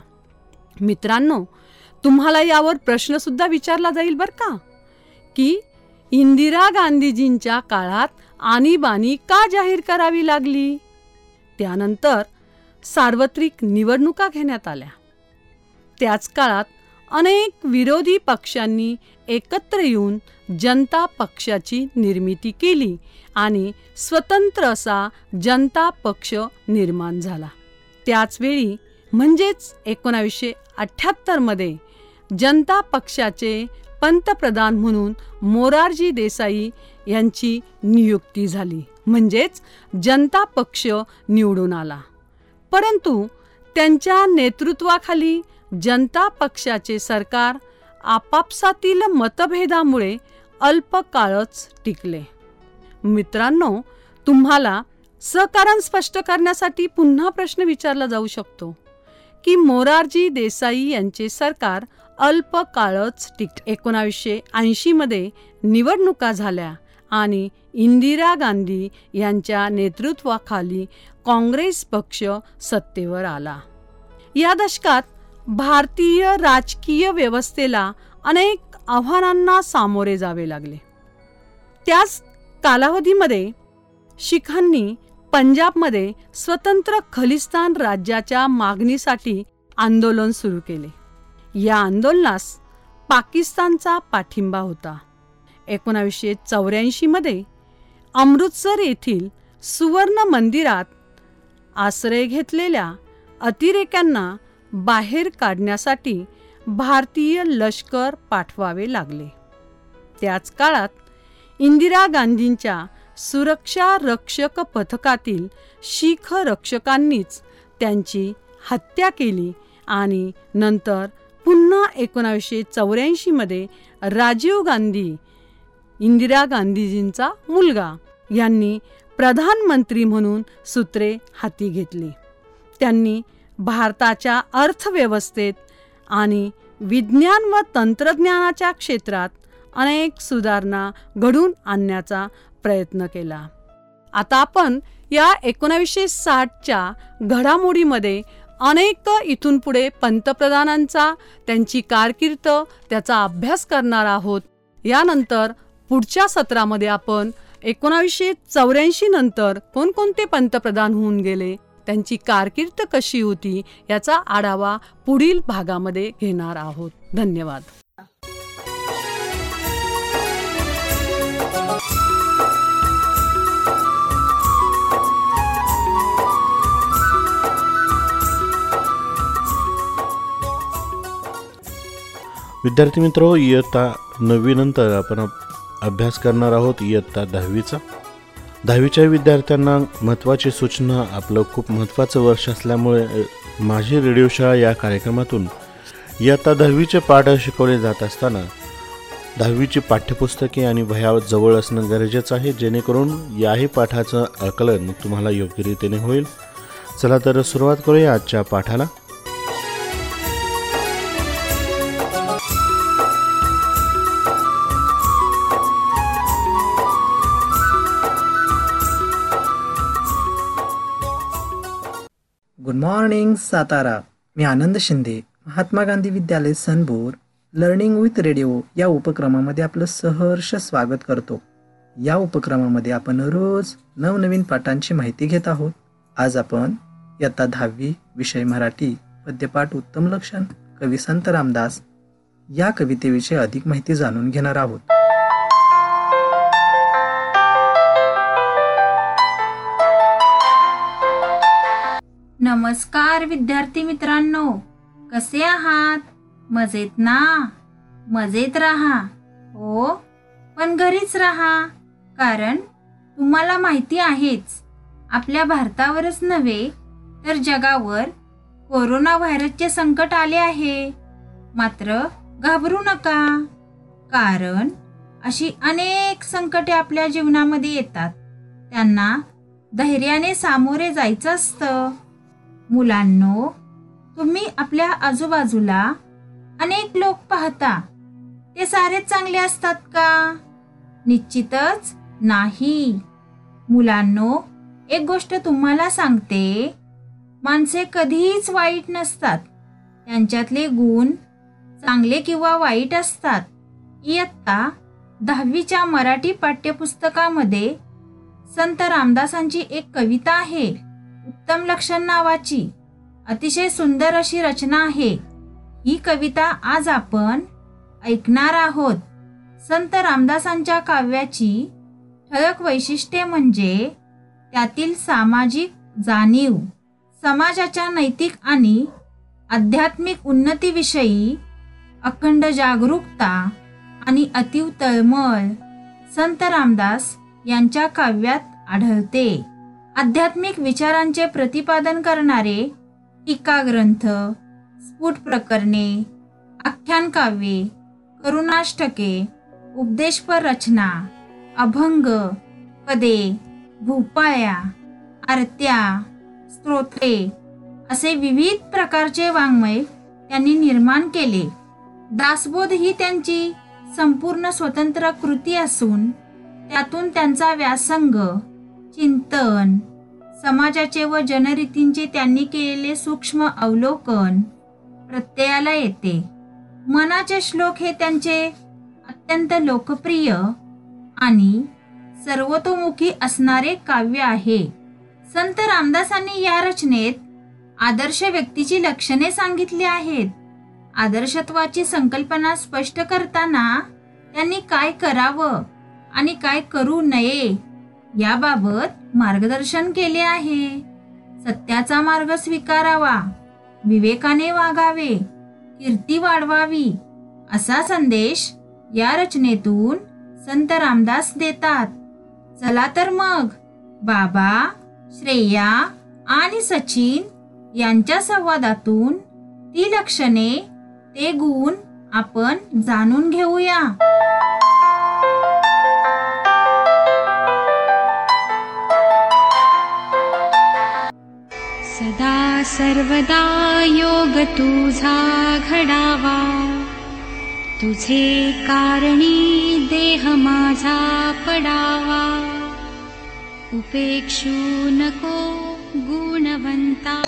मित्रांनो तुम्हाला यावर प्रश्नसुद्धा विचारला जाईल बरं का? की इंदिरा गांधीजींच्या काळात आणीबाणी का जाहीर करावी लागली? त्यानंतर सार्वत्रिक निवडणुका घेण्यात आल्या. त्याच काळात अनेक विरोधी पक्षांनी एकत्र येऊन जनता पक्षाची निर्मिती केली आणि स्वतंत्र असा जनता पक्ष निर्माण झाला. त्याचवेळी म्हणजेच एकोणावीसशे अठ्ठ्याहत्तरमध्ये जनता पक्षाचे पंतप्रधान म्हणून मोरारजी देसाई यांची नियुक्ती झाली. म्हणजेच जनता पक्ष निवडून आला. परंतु त्यांच्या नेतृत्वाखाली जनता पक्षाचे सरकार आपापसातील मतभेदामुळे अल्पकाळच टिकले. मित्रांनो तुम्हाला सकारण स्पष्ट करण्यासाठी पुन्हा प्रश्न विचारला जाऊ शकतो की मोरारजी देसाई यांचे सरकार अल्पकाळच टिक एकोणावीसशे ऐंशीमध्ये निवडणुका झाल्या आणि इंदिरा गांधी यांच्या नेतृत्वाखाली काँग्रेस पक्ष सत्तेवर आला. या दशकात भारतीय राजकीय व्यवस्थेला अनेक आव्हानांना सामोरे जावे लागले. त्याच कालावधीमध्ये शिखांनी पंजाबमध्ये स्वतंत्र खलिस्तान राज्याच्या मागणीसाठी आंदोलन सुरू केले. या आंदोलनास पाकिस्तानचा पाठिंबा होता. एकोणावीसशे चौऱ्याऐंशीमध्ये अमृतसर येथील सुवर्ण मंदिरात आश्रय घेतलेल्या अतिरेक्यांना बाहेर काढण्यासाठी भारतीय लष्कर पाठवावे लागले. त्याच काळात इंदिरा गांधींच्या सुरक्षा रक्षक पथकातील शीख रक्षकांनीच त्यांची हत्या केली आणि नंतर पुन्हा एकोणावीसशे चौऱ्याऐंशीमध्ये राजीव गांधी इंदिरा गांधीजींचा मुलगा यांनी प्रधानमंत्री म्हणून सूत्रे हाती घेतली. त्यांनी भारताच्या अर्थव्यवस्थेत आणि विज्ञान व तंत्रज्ञानाच्या क्षेत्रात अनेक सुधारणा घडून आणण्याचा प्रयत्न केला. आता आपण या एकोणावीसशे साठच्या घडामोडीमध्ये अनेक इथून पुढे पंतप्रधानांचा त्यांची कारकीर्द त्याचा अभ्यास करणार आहोत. यानंतर पुढच्या सत्रामध्ये आपण एकोणावीसशे चौऱ्याऐंशी नंतर कोणकोणते पंतप्रधान होऊन गेले? त्यांची कारकीर्द कशी होती याचा आढावा पुढील भागामध्ये घेणार आहोत. धन्यवाद. विद्यार्थी मित्र इयत्ता नववीनंतर आपण अभ्यास करणार आहोत. इयत्ता दहावीचा. दहावीच्या विद्यार्थ्यांना महत्त्वाची सूचना आपलं खूप महत्त्वाचं वर्ष असल्यामुळे माझी रेडिओ शाळा या कार्यक्रमातून इयत्ता दहावीचे पाठ शिकवले जात असताना दहावीची पाठ्यपुस्तके आणि वह्या जवळ असणं गरजेचं आहे जेणेकरून याही पाठाचं आकलन तुम्हाला योग्यरीतीने होईल. चला तर सुरुवात करूया आजच्या पाठाला. गुड मॉर्निंग सातारा मी आनंद शिंदे महात्मा गांधी विद्यालय सनबोर. लर्निंग विथ रेडिओ या उपक्रमामध्ये आपलं सहर्ष स्वागत करतो. या उपक्रमामध्ये आपण रोज नवनवीन पाठांची माहिती घेत आहोत. आज आपण इयत्ता दहावी विषय मराठी पद्यपाठ उत्तम लक्षण कवी संत रामदास या कवितेविषयी अधिक माहिती जाणून घेणार आहोत. नमस्कार विद्यार्थी मित्रांनो. कसे आहात? मजेत ना? मजेत राहा. हो? पण घरीच राहा. कारण तुम्हाला माहिती आहेच आपल्या भारतावरच नव्हे तर जगावर कोरोना व्हायरसचे संकट आले आहे. मात्र घाबरू नका. कारण अशी अनेक संकटे आपल्या जीवनामध्ये येतात. त्यांना धैर्याने सामोरे जायचं असतं. मुलांनो तुम्ही आपल्या आजूबाजूला अनेक लोक पाहता. ते सारेच चांगले असतात का? निश्चितच नाही. मुलांनो एक गोष्ट तुम्हाला सांगते. माणसे कधीच वाईट नसतात. त्यांच्यातले गुण चांगले किंवा वाईट असतात. इयत्ता दहावीच्या मराठी पाठ्यपुस्तकामध्ये संत रामदासांची एक कविता आहे. उत्तम लक्षण नावाची अतिशय सुंदर अशी रचना आहे. ही कविता आज आपण ऐकणार आहोत. संत रामदासांच्या काव्याची ठळक वैशिष्ट्ये म्हणजे त्यातील सामाजिक जाणीव समाजाच्या नैतिक आणि आध्यात्मिक उन्नतीविषयी अखंड जागरूकता आणि अतीव तळमळ संत रामदास यांच्या काव्यात आढळते. आध्यात्मिक विचारांचे प्रतिपादन करणारे टीका ग्रंथ स्फुट प्रकरणे आख्यान काव्ये करुणाष्टके उपदेशपर रचना अभंग पदे भूपाया आरत्या स्तोत्रे असे विविध प्रकारचे वाङ्मय त्यांनी निर्माण केले. दासबोध ही त्यांची संपूर्ण स्वतंत्र कृती असून त्यातून त्यांचा व्यासंग चिंतन. समाजाचे व जनरीतींचे त्यांनी केलेले सूक्ष्म अवलोकन प्रत्ययाला येते. मनाचे श्लोक हे त्यांचे अत्यंत लोकप्रिय आणि सर्वतोमुखी असणारे काव्य आहे. संत रामदासांनी या रचनेत आदर्श व्यक्तीची लक्षणे सांगितली आहेत. आदर्शत्वाची संकल्पना स्पष्ट करताना त्यांनी काय करावं आणि काय करू नये याबाबत मार्गदर्शन केले आहे. सत्याचा मार्ग स्वीकारावा विवेकाने वागावे कीर्ती वाढवावी असा संदेश या रचनेतून संत रामदास देतात. चला तर मग बाबा श्रेया आणि सचिन यांच्या संवादातून ती लक्षणे ते गुण आपण जाणून घेऊया. सदा सर्वदा योग तुझा घडावा. तुझे कारणी देह माझा पडावा. उपेक्षू नको गुणवंता.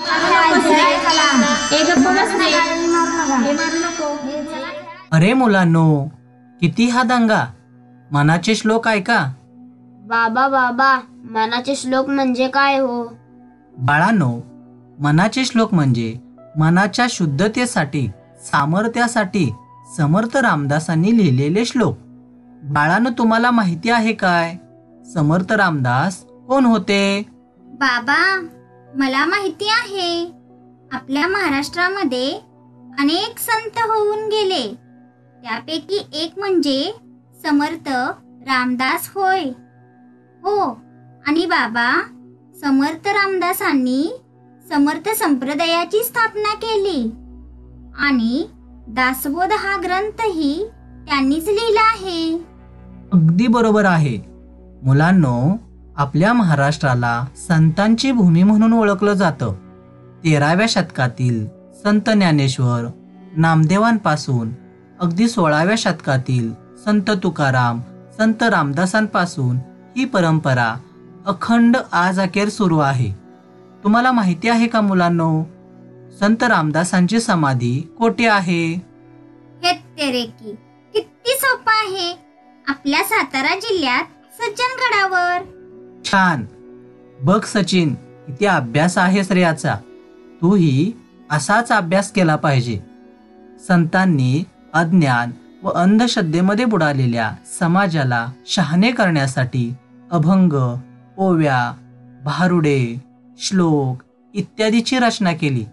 अरे मुलांनो किती हा दंगा? मनाचे श्लोक ऐका बाबा बाबा मनाचे श्लोक म्हणजे काय हो? बाळांनो मनाचे श्लोक म्हणजे मनाच्या शुद्धतेसाठी सामर्थ्यासाठी समर्थ रामदासांनी लिहिलेले श्लोक. बाळानं तुम्हाला माहिती आहे काय? समर्थ रामदास कोण होते? बाबा मला माहिती आहे. आपल्या महाराष्ट्रामध्ये अनेक संत होऊन गेले. त्यापैकी एक म्हणजे समर्थ रामदास होय. हो आणि बाबा समर्थ रामदासांनी समर्थ संप्रदायाची स्थापना केली. आणि दासबोध हा ग्रंथही त्यांनीच लिहिला आहे. अगदी बरोबर आहे. मुलांनो आपल्या महाराष्ट्राला संतांची भूमी म्हणून ओळखलं जातं. तेराव्या शतकातील संत ज्ञानेश्वर नामदेवांपासून अगदी सोळाव्या शतकातील संत तुकाराम संत रामदासांपासून ही परंपरा अखंड आज अखेर सुरू आहे. तुम्हाला माहिती आहे का मुलांनो? संत रामदासांची समाधी कोठे आहे? हे किती सोपं आहे. आपल्या सातारा जिल्ह्यात सज्जनगडावर. छान. बघ सचिन किती अभ्यास आहे श्रेयाचा. तूही असाच अभ्यास केला पाहिजे. संतांनी अज्ञान व अंधश्रद्धेमध्ये बुडालेल्या समाजाला शहाणे करण्यासाठी अभंग ओव्या भारुडे श्लोक इत्यादीची रचना केली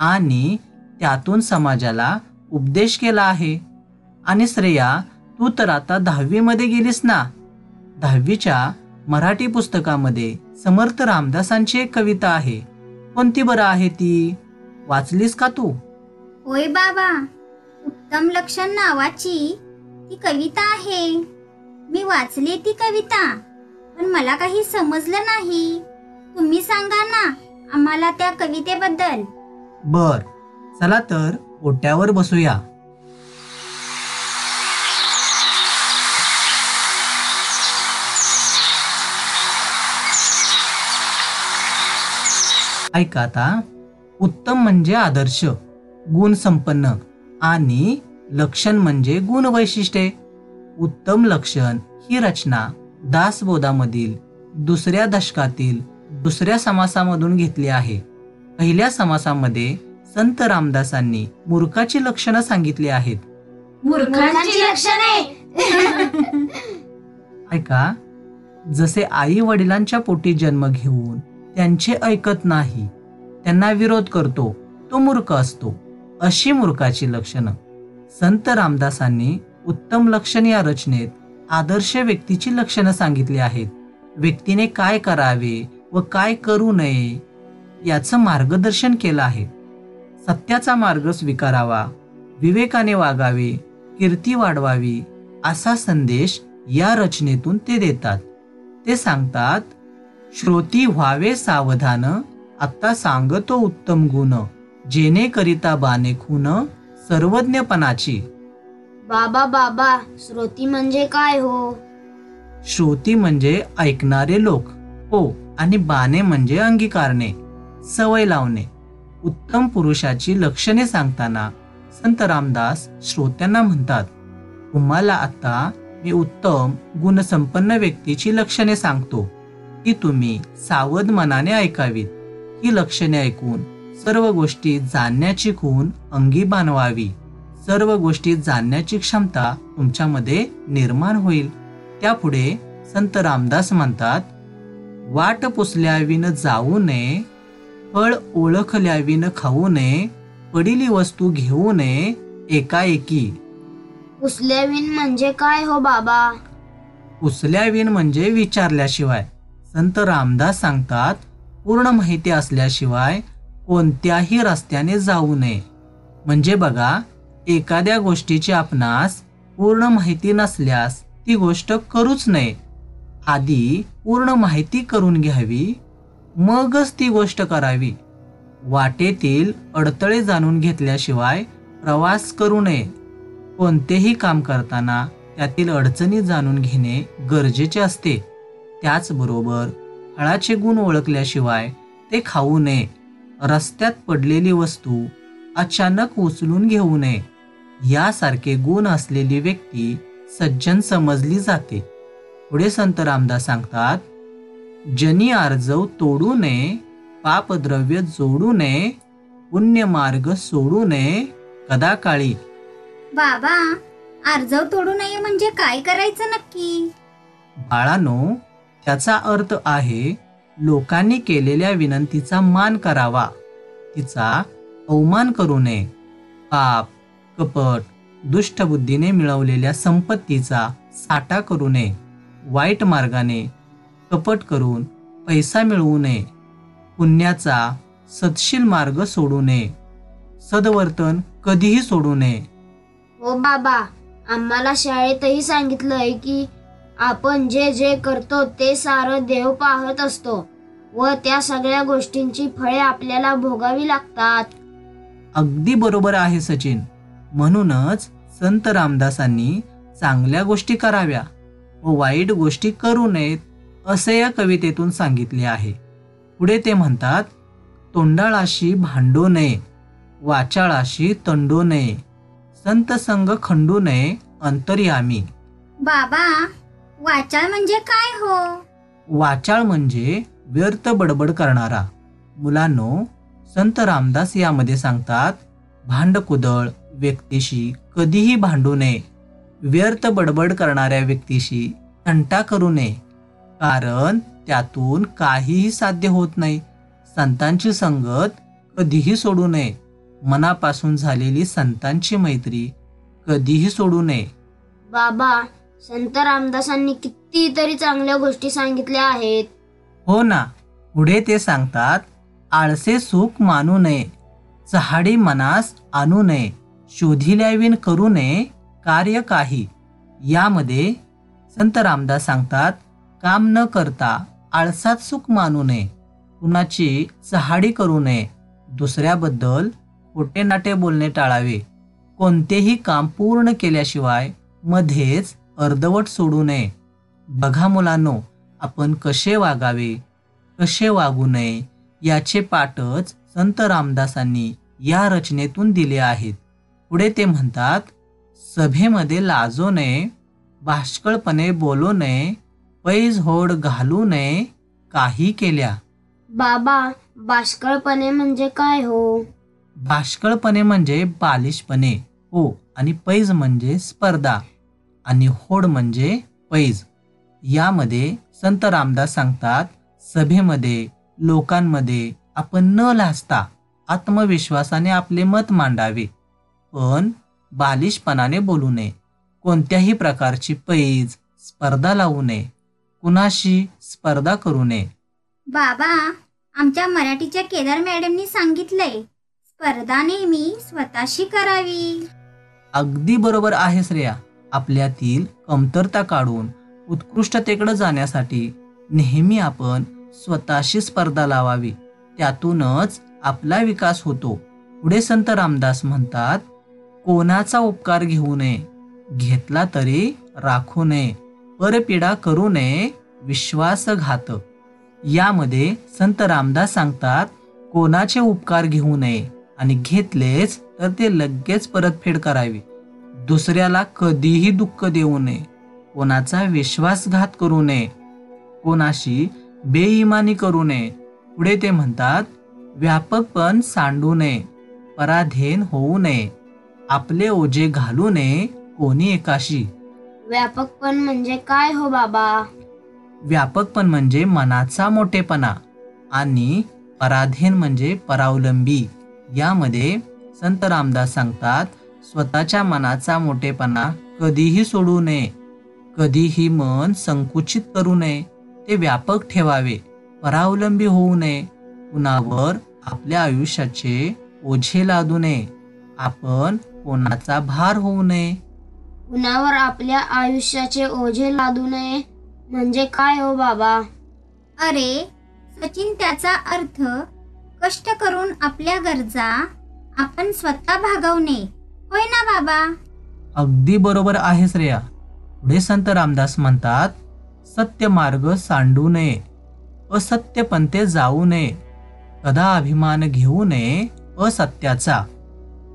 आणि त्यातून समाजाला उपदेश केला आहे. आणि श्रेया तू तर आता दहावीमध्ये गेलीस ना? दहावीच्या मराठी पुस्तकामध्ये समर्थ रामदासांची एक कविता आहे. कोणती बरं आहे ती? वाचलीस का तू? होय बाबा उत्तम लक्षण नावाची ती कविता आहे. मी वाचली ती कविता पण मला काही समजलं नाही. तुम्ही सांगा ना आम्हाला त्या कवितेबद्दल. बर चला तर ओट्यावर बसूया. ऐका आता उत्तम म्हणजे आदर्श गुण संपन्न आणि लक्षण म्हणजे गुण वैशिष्ट्ये. उत्तम लक्षण ही रचना दासबोधामधील दुसऱ्या दशकातील दुसऱ्या समासामधून घेतली आहे. पहिल्या समासामध्ये संत रामदासांनी मूर्खाची लक्षणं सांगितली आहेत. मूर्खांची लक्षणे ऐका जसे आई वडिलांच्या पोटी जन्म घेऊन त्यांचे ऐकत नाही त्यांना विरोध करतो तो मूर्ख असतो अशी मूर्खाची लक्षणं. संत रामदासांनी उत्तम लक्षण या रचनेत आदर्श व्यक्तीची लक्षणं सांगितली आहेत. व्यक्तीने काय करावे व काय करू नये याचं मार्गदर्शन केलं आहे. सत्याचा मार्ग स्वीकारावा विवेकाने वागावे कीर्ती वाढवावी असा संदेश या रचनेतून ते देतात. ते सांगतात श्रोती व्हावे सावधान आता सांगतो उत्तम गुण जेणे करिता बाने खून सर्वज्ञपणाची. बाबा बाबा श्रोती म्हणजे काय हो? श्रोती म्हणजे ऐकणारे लोक. हो आणि बाणे म्हणजे अंगीकारणे सवय लावणे. उत्तम पुरुषाची लक्षणे सांगताना संत रामदास श्रोत्यांना म्हणतात तुम्हाला आता मी उत्तम गुणसंपन्न व्यक्तीची लक्षणे सांगतो. ती तुम्ही सावध मनाने ऐकावीत. ही लक्षणे ऐकून सर्व गोष्टी जाणण्याची खून अंगी बांधवावी सर्व गोष्टी जाणण्याची क्षमता तुमच्यामध्ये निर्माण होईल. त्यापुढे संत रामदास म्हणतात वाट पुसल्याविन जाऊ नये फळ ओळखल्याविन खाऊ नये पडिली वस्तू घेऊ नये एकाएकी. उचल्याविन म्हणजे काय हो बाबा? उचल्याविन म्हणजे विचारल्याशिवाय. संत रामदास सांगतात पूर्ण माहिती असल्याशिवाय कोणत्याही रस्त्याने जाऊ नये. म्हणजे बघा एखाद्या गोष्टीची आपणास पूर्ण माहिती नसल्यास ती गोष्ट करूच नये. आधी पूर्ण माहिती करून घ्यावी मगच ती गोष्ट करावी. वाटेतील अडथळे जाणून घेतल्याशिवाय प्रवास करू नये. कोणतेही काम करताना त्यातील अडचणी जाणून घेणे गरजेचे असते. त्याचबरोबर फळाचे गुण ओळखल्याशिवाय ते खाऊ नये. रस्त्यात पडलेली वस्तू अचानक उचलून घेऊ नये. यासारखे गुण असलेली व्यक्ती सज्जन समजली जाते. पुढे संत रामदास सांगतात जनी आर्जव तोडू नये पापद्रव्य जोडू नये पुण्य मार्ग सोडू नये कदाकाळी बाबा आर्जव तोडू नये म्हणजे काय करायचं नक्की? बाळानो त्याचा अर्थ आहे लोकांनी केलेल्या विनंतीचा मान करावा. तिचा अवमान करू नये. पाप कपट दुष्टबुद्धीने मिळवलेल्या संपत्तीचा साठा करू नये. वाईट मार्गाने कपट करून पैसा मिळवू नये. पुण्याचा सतशील मार्ग सोडू नये. सदवर्तन कधीही सोडू नये. हो बाबा आम्हाला शाळेतही सांगितलंय की आपण जे जे करतो ते सारं देव पाहत असतो व त्या सगळ्या गोष्टींची फळे आपल्याला भोगावी लागतात. अगदी बरोबर आहे सचिन. म्हणूनच संत रामदासांनी चांगल्या गोष्टी कराव्या. व वाईट गोष्टी करू नयेत असे या कवितेतून सांगितले आहे. पुढे ते म्हणतात तोंडाळाशी भांडू नये वाचाळाशी तंडू नये संत संग खंडू नये अंतर्यामी. बाबा वाचाळ म्हणजे काय हो? वाचाळ म्हणजे व्यर्थ बडबड करणारा. मुलांनो संत रामदास यामध्ये सांगतात भांडकुदळ व्यक्तीशी कधीही भांडू नये व्यर्थ बडबड करणाऱ्या व्यक्तीशी तंटा करू नये. कारण त्यातून काहीही साध्य होत नाही. संतांची संगत कधीही सोडू नये. मनापासून झालेली संतांची मैत्री कधीही सोडू नये. बाबा संत रामदासांनी कितीतरी चांगल्या गोष्टी सांगितल्या आहेत. हो ना. पुढे ते सांगतात आळसे सुख मानू नये. चहाडी मनास आणू नये. शोधिल्याविन करू नये. कार्य काही. यामध्ये संत रामदास सांगतात काम न करता आळसात सुख मानू नये कुणाची चहाडी करू नये दुसऱ्याबद्दल खोटे नाटे बोलणे टाळावे. कोणतेही काम पूर्ण केल्याशिवाय मध्येच अर्धवट सोडू नये. बघा मुलांनो आपण कसे वागावे कसे वागू नये याचे पाठच संत रामदासांनी या रचनेतून दिले आहेत. पुढे ते म्हणतात सभेमध्ये लाजो नये भाष्कळपणे बोलू नये पैज होड घालू नये काही केल्या. बाबा बाष्कळपणे म्हणजे काय हो? भाष्कळपणे म्हणजे बालिशपणे हो. आणि पैज म्हणजे स्पर्धा. आणि होड म्हणजे पैज. यामध्ये संत रामदास सांगतात सभेमध्ये लोकांमध्ये आपण न लाजता आत्मविश्वासाने आपले मत मांडावे. पण बालिशपणाने बोलू नये. कोणत्याही प्रकारची पैज स्पर्धा लावू नये. कुणाशी स्पर्धा करू नये. बाबा आमच्या मराठीच्या केदार मॅडमनी सांगितलंय स्पर्धा नेहमी स्वतःशी करावी. अगदी बरोबर आहे श्रेया. आपल्यातील कमतरता काढून उत्कृष्टतेकडे जाण्यासाठी नेहमी आपण स्वतःशी स्पर्धा लावावी. त्यातूनच आपला विकास होतो. पुढे संत रामदास म्हणतात कोणाचा उपकार घेऊ नये? घेतला तरी राखू नये. परपीडा करू नये. विश्वासघात. यामध्ये संत रामदास सांगतात कोणाचे उपकार घेऊ नये आणि घेतलेच तर ते लगेच परतफेड करावी. दुसऱ्याला कधीही दुःख देऊ नये. कोणाचा विश्वासघात करू नये. कोणाशी बेईमानी करू नये. पुढे ते म्हणतात व्यापकपण सांडू नये. पराधीन होऊ नये. आपले ओझे घालू नये कोणी एकाशी. व्यापकपण म्हणजे काय हो बाबा? व्यापकपण म्हणजे मनाचा मोठेपणा आणि पराधीन म्हणजे परावलंबी. यामध्ये संत रामदास सांगतात स्वतःच्या मनाचा मोठेपणा कधीही सोडू नये कधीही मन संकुचित करू नये ते व्यापक ठेवावे परावलंबी होऊ नये. कुणावर आपल्या आयुष्याचे ओझे लादू नये. आपण कोणाचा भार होऊ नये. कुणावर आपल्या आयुष्याचे ओझे लादू नये. म्हणजे काय हो बाबा? अरे सचिन त्याचा अर्थ कष्ट करून आपल्या गरजा आपण स्वतः भागवणे. होय ना बाबा? अगदी बरोबर आहे श्रेया पुढे संत रामदास म्हणतात सत्य मार्ग सांडू नये असत्य पंथे जाऊ नये कदा अभिमान घेऊ नये असत्याचा.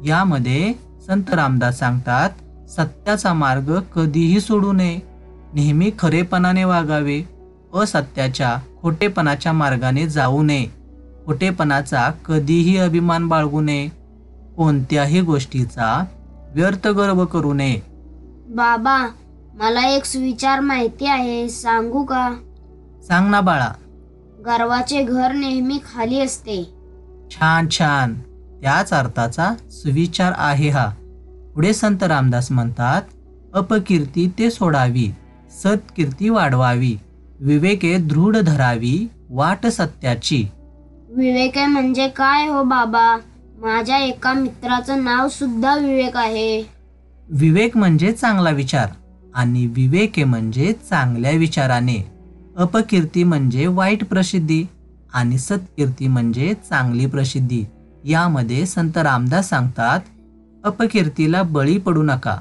यामध्ये संत रामदास सांगतात सत्याचा मार्ग कधीही सोडू नये. नेहमी खरेपणाने वागावे. असत्याच्या खोटेपणाच्या मार्गाने जाऊ नये. खोटेपणाचा कधीही अभिमान बाळगू नये. कोणत्याही गोष्टीचा व्यर्थ गर्व करू नये. बाबा मला एक सुविचार माहिती आहे सांगू का? सांग ना बाळा. गर्वाचे घर नेहमी खाली असते. छान छान. त्याच अर्थाचा सुविचार आहे हा. पुढे संत रामदास म्हणतात अपकीर्ती ते सोडावी सत्कीर्ती वाढवावी विवेके दृढ धरावी वाट सत्याची. विवेक म्हणजे काय हो बाबा? माझ्या एका मित्राचं नाव सुद्धा विवेक आहे. विवेक म्हणजे चांगला विचार आणि विवेके म्हणजे चांगल्या विचाराने. अपकीर्ती म्हणजे वाईट प्रसिद्धी आणि सत्कीर्ती म्हणजे चांगली प्रसिद्धी. यामध्ये संत रामदास सांगतात अपकीर्तीला बळी पडू नका.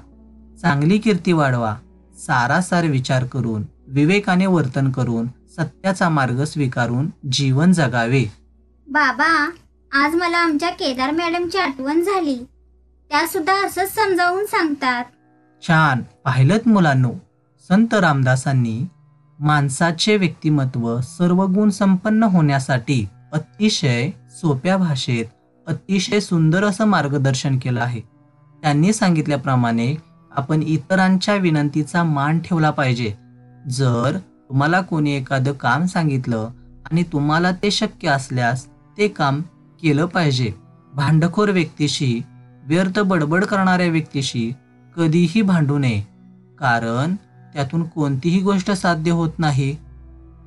चांगली कीर्ती वाढवा. सारासार विचार करून विवेकाने वर्तन करून सत्याचा मार्ग स्वीकारून जीवन जगावे. बाबा आज मला आमच्या केदार मॅडमची आठवण झाली. त्या सुद्धा असंच समजावून सांगतात. छान. पाहिलंत मुलांनो संत रामदासांनी माणसाचे व्यक्तिमत्व सर्व गुण संपन्न होण्यासाठी अतिशय सोप्या भाषेत अतिशय सुंदर असं मार्गदर्शन केलं आहे. त्यांनी सांगितल्याप्रमाणे आपण इतरांच्या विनंतीचा मान ठेवला पाहिजे. जर तुम्हाला कोणी एखादं काम सांगितलं आणि तुम्हाला ते शक्य असल्यास ते काम केलं पाहिजे. भांडखोर व्यक्तीशी व्यर्थ बडबड करणाऱ्या व्यक्तीशी कधीही भांडू नये. कारण त्यातून कोणतीही गोष्ट साध्य होत नाही.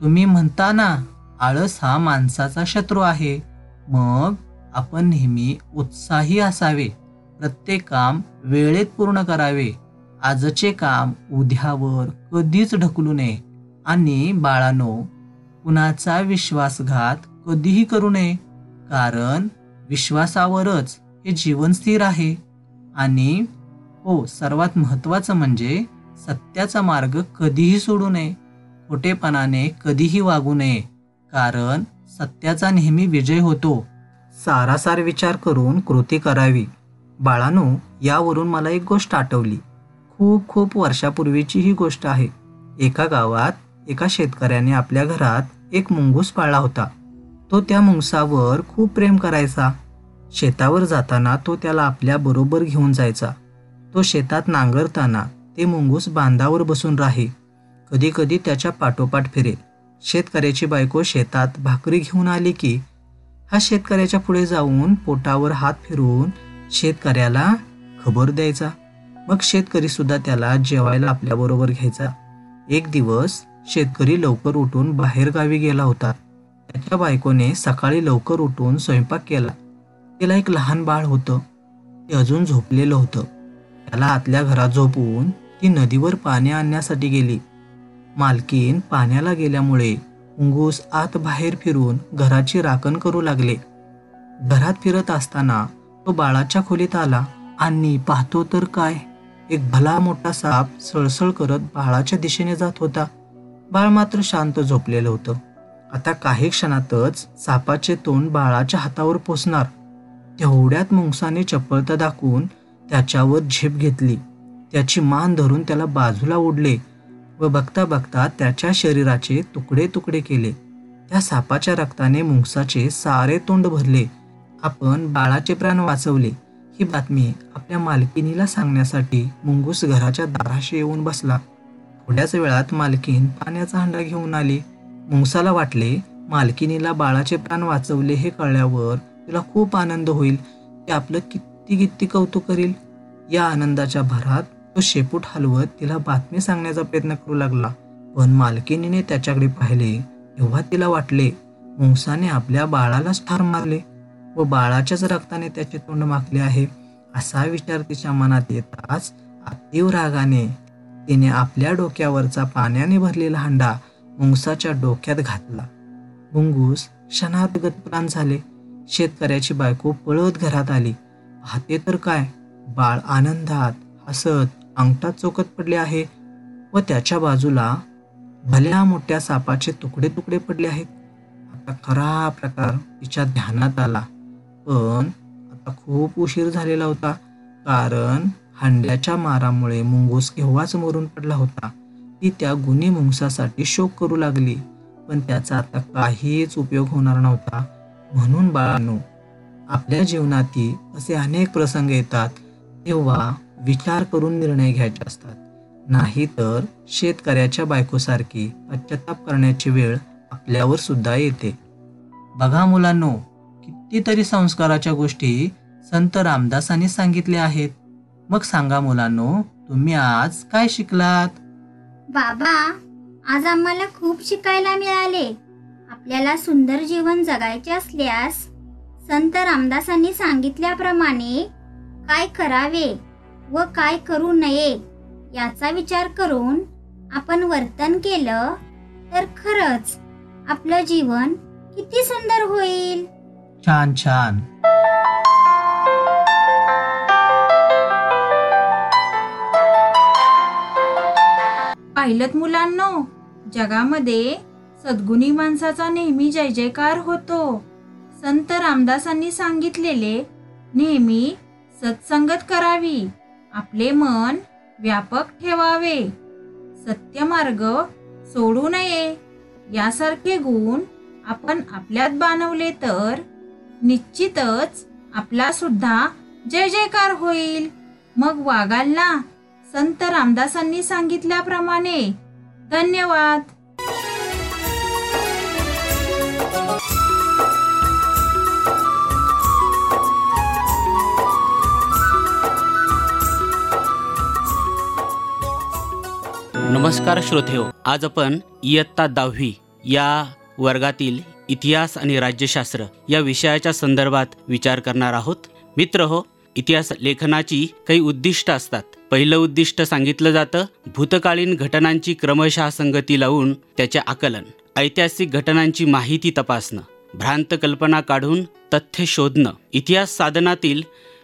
तुम्ही म्हणता ना आळस हा माणसाचा शत्रू आहे. मग आपण नेहमी उत्साही असावे. प्रत्येक काम वेळेत पूर्ण करावे. आजचे काम उद्यावर कधीच ढकलू नये. आणि बाळानो कुणाचा विश्वासघात कधीही करू नये. कारण विश्वासावरच हे जीवन स्थिर आहे. आणि हो सर्वात महत्त्वाचं म्हणजे सत्याचा मार्ग कधीही सोडू नये. खोटेपणाने कधीही वागू नये. कारण सत्याचा नेहमी विजय होतो. सारासार विचार करून कृती करावी. बाळानो यावरून मला एक गोष्ट आठवली. खूप खूप वर्षापूर्वीची ही गोष्ट आहे. एका गावात एका शेतकऱ्याने आपल्या घरात एक मुंगूस पाळला होता. तो त्या मुंगसावर खूप प्रेम करायचा. शेतावर जाताना तो त्याला आपल्या बरोबर घेऊन जायचा. तो शेतात नांगरताना ते मुंगूस बांधावर बसून राहे. कधी कधी त्याच्या पाठोपाठ फिरेल. शेतकऱ्याची बायको शेतात भाकरी घेऊन आली की हा शेतकऱ्याच्या पुढे जाऊन पोटावर हात फिरवून शेतकऱ्याला खबर द्यायचा. मग शेतकरी सुद्धा त्याला जेवायला आपल्याबरोबर घ्यायचा. एक दिवस शेतकरी लवकर उठून बाहेर गावी गेला होता. त्याच्या बायकोने सकाळी लवकर उठून स्वयंपाक केला. तिला एक लहान बाळ होतं. ते अजून झोपलेलं होतं. त्याला आतल्या घरात झोपवून ती नदीवर पाणी आणण्यासाठी गेली. मालकीन पाण्याला गेल्यामुळे मुंगूस आत बाहेर फिरून घराची राखण करू लागले. घरात फिरत असताना तो बाळाच्या खोलीत आला. आणि पाहतो तर काय? एक भला मोठा साप सळसळ करत बाळाच्या दिशेने जात होता. बाळ मात्र शांत झोपलेलं होतं. आता काही क्षणातच सापाचे तोंड बाळाच्या हातावर पोचणार तेवढ्यात मुंगसाने चपळता दाखवून त्याच्यावर झेप घेतली. त्याची मान धरून त्याला बाजूला ओढले. व बघता बघता त्याच्या शरीराचे तुकडे तुकडे केले. त्या सापाच्या रक्ताने मुंगसाचे सारे तोंड भरले. आपण बाळाचे प्राण वाचवले. ही बातमी आपल्या मालकिनीला सांगण्यासाठी मुंगूस घराच्या दाराशी येऊन बसला. थोड्याच वेळात मालकीन पाण्याचा हंडा घेऊन आली. मुंगसाला वाटले मालकिनीला बाळाचे प्राण वाचवले हे कळल्यावर तिला खूप आनंद होईल. ते आपलं किती किती कौतुक करील? या आनंदाच्या भरात तो शेपूट हलवत तिला बातमी सांगण्याचा प्रयत्न करू लागला. पण मालकिनीने त्याच्याकडे पाहिले तेव्हा तिला वाटले मुंगसाने आपल्या बाळालाच ठार मारले व बाळाच्याच रक्ताने त्याचे तोंड माखले आहे. असा विचार तिच्या मनात येताच अतीव रागाने तिने आपल्या डोक्यावरचा पाण्याने भरलेला हंडा मुंगसाच्या डोक्यात घातला. मुंगूस क्षणात गतप्राण झाले. शेतकऱ्याची बायको पळत घरात आली. पाहते तर काय बाळ आनंदात हसत अंगठा चौकत पडले आहे व त्याच्या बाजूला भल्या मोठ्या सापाचे तुकडे तुकडे पडले आहेत. आता खरा प्रकार तिच्या ध्यानात आला. पण आता खूप उशीर झालेला होता. कारण हांड्याच्या मारामुळे मुंगूस केव्हाच मरून पडला होता. ती त्या गुन्हे मुंगसासाठी शोक करू लागली. पण त्याचा आता काहीच उपयोग होणार नव्हता. म्हणून बाळांनो आपल्या जीवनातील असे अनेक प्रसंग येतात. तेव्हा विचार करून निर्णय घ्यायचे असतात. नाही तर शेतकऱ्याच्या बायकोसारखी पश्चाताप करण्याची वेळ आपल्यावर सुद्धा येते. बघा मुलांनो कितीतरी संस्काराच्या गोष्टी संत रामदासांनी सांगितल्या आहेत. मग सांगा मुलांनो तुम्ही आज काय शिकलात? बाबा आज आम्हाला खूप शिकायला मिळाले. आपल्याला सुंदर जीवन जगायचे असल्यास संत रामदासांनी सांगितल्याप्रमाणे काय करावे? व काय करू नये याचा विचार करून आपण वर्तन केलं तर खरंच आपलं जीवन किती सुंदर होईल. छान छान. पाहिलत मुलांनो जगामध्ये सद्गुणी माणसाचा नेहमी जय जयकार होतो. संत रामदासांनी सांगितलेले नेहमी सत्संगत करावी. आपले मन व्यापक ठेवावे. सत्यमार्ग सोडू नये. यासारखे गुण आपण आपल्यात बांधवले तर निश्चितच आपला सुद्धा जय जयकार होईल. मग वागाल ना संत रामदासांनी सांगितल्याप्रमाणे धन्यवाद. नमस्कार श्रोतेहो आज आपण इयत्ता दहावी या वर्गातील इतिहास आणि राज्यशास्त्र या विषयाच्या संदर्भात विचार करणार आहोत. मित्र हो इतिहास लेखनाची काही उद्दिष्ट असतात. पहिलं उद्दिष्ट सांगितलं जातं भूतकालीन घटनांची क्रमशः संगती लावून त्याचे आकलन ऐतिहासिक घटनांची माहिती तपासणं भ्रांत कल्पना काढून तथ्य शोधणं इतिहास साधनातील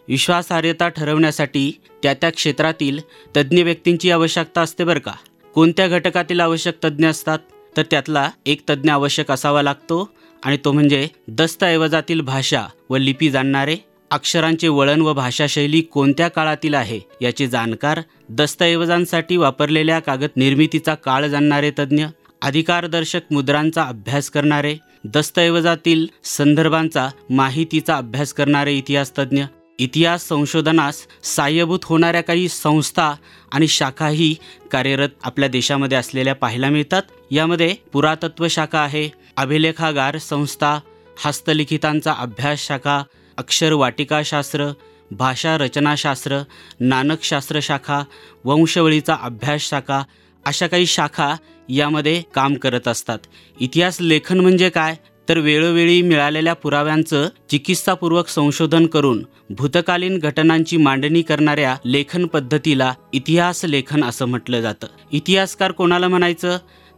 विश्वासार्हता ठरवण्यासाठी त्या त्या क्षेत्रातील तज्ज्ञ व्यक्तींची आवश्यकता असते बरं का? कोणत्या घटकातील आवश्यक तज्ज्ञ असतात? तर त्यातला एक तज्ज्ञ आवश्यक असावा लागतो आणि तो म्हणजे दस्तऐवजातील भाषा व लिपी जाणणारे. अक्षरांचे वळण व भाषाशैली कोणत्या काळातील आहे याचे जाणकार दस्तऐवजांसाठी वापरलेल्या कागद निर्मितीचा काळ जाणणारे तज्ज्ञ अधिकारदर्शक मुद्रांचा अभ्यास करणारे दस्तऐवजातील संदर्भांचा माहितीचा अभ्यास करणारे इतिहास तज्ज्ञ इतिहास संशोधनास सहाय्यभूत होणाऱ्या काही संस्था आणि शाखाही कार्यरत आपल्या देशामध्ये असलेल्या पाहायला मिळतात. यामध्ये पुरातत्व शाखा आहे अभिलेखागार संस्था हस्तलिखितांचा अभ्यास शाखा अक्षर वाटिकाशास्त्र भाषा रचनाशास्त्र नानकशास्त्र शाखा वंशवळीचा अभ्यास शाखा अशा काही शाखा यामध्ये काम करत असतात. इतिहास लेखन म्हणजे काय? तर वेळोवेळी मिळालेल्या पुराव्यांचं चिकित्सापूर्वक संशोधन करून भूतकालीन घटनांची मांडणी करणाऱ्या लेखन पद्धतीला इतिहास लेखन असं म्हटलं जातं. इतिहासकार कोणाला म्हणायचं?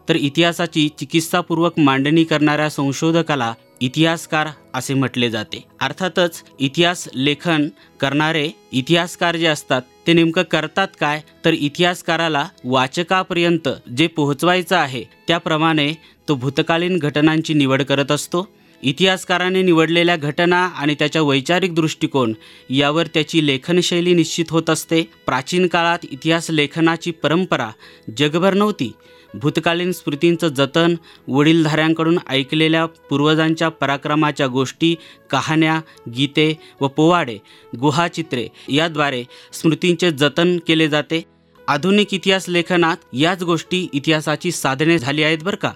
तर इतिहासाची चिकित्सापूर्वक मांडणी करणाऱ्या संशोधकाला इतिहासकार असे म्हटले जाते. अर्थातच इतिहास लेखन करणारे इतिहासकार जे असतात ते नेमकं करतात काय? तर इतिहासकाराला वाचकापर्यंत जे पोहोचवायचं आहे त्याप्रमाणे तो भूतकालीन घटनांची निवड करत असतो. इतिहासकाराने निवडलेल्या घटना आणि त्याच्या वैचारिक दृष्टिकोन यावर त्याची लेखनशैली निश्चित होत असते. प्राचीन काळात इतिहास लेखनाची परंपरा जगभर नव्हती. भूतकालीन स्मृतींचं जतन वडीलधाऱ्यांकडून ऐकलेल्या पूर्वजांच्या पराक्रमाच्या गोष्टी कहाण्या गीते व पोवाडे गुहाचित्रे याद्वारे स्मृतींचे जतन केले जाते. आधुनिक इतिहास लेखनात याच गोष्टी इतिहासाची साधने झाली आहेत बरं का?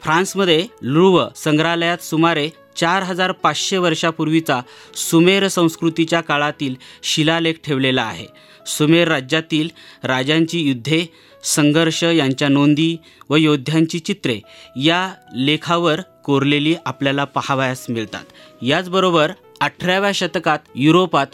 फ्रान्समध्ये लुव संग्रहालयात सुमारे चार हजार पाचशे वर्षापूर्वीचा सुमेर संस्कृतीच्या काळातील शिलालेख ठेवलेला आहे. सुमेर राज्यातील राजांची युद्धे संघर्ष यांच्या नोंदी व योद्ध्यांची चित्रे या लेखावर कोरलेली आपल्याला पाहावयास मिळतात. याचबरोबर अठराव्या शतकात युरोपात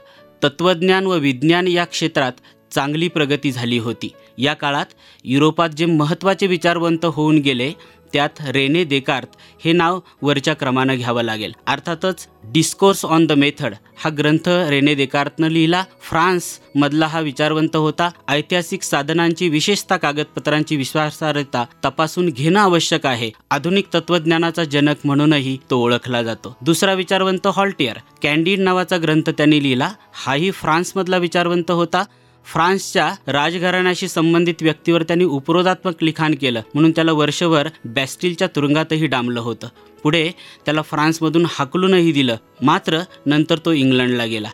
तत्त्वज्ञान व विज्ञान या क्षेत्रात चांगली प्रगती झाली होती. या काळात युरोपात जे महत्त्वाचे विचारवंत होऊन गेले त्यात रेने देकार्त हे नाव वरच्या क्रमानं घ्यावं लागेल. अर्थातच डिस्कोर्स ऑन द मेथड हा ग्रंथ रेने देकार्तनं लिहिला. फ्रान्समधला हा विचारवंत होता. ऐतिहासिक साधनांची विशेषतः कागदपत्रांची विश्वासार्हता तपासून घेणं आवश्यक आहे. आधुनिक तत्वज्ञानाचा जनक म्हणूनही तो ओळखला जातो. दुसरा विचारवंत हॉल्टियर कॅन्डिड नावाचा ग्रंथ त्यांनी लिहिला. हाही फ्रान्समधला विचारवंत होता. फ्रान्सच्या राजघराण्याशी संबंधित व्यक्तीवर त्यांनी उपरोधात्मक लिखाण केलं. म्हणून त्याला वर्षभर बॅस्टिलच्या तुरुंगातही डांबलं होतं. पुढे त्याला फ्रान्समधून हाकलूनही दिलं. मात्र नंतर तो इंग्लंडला गेला.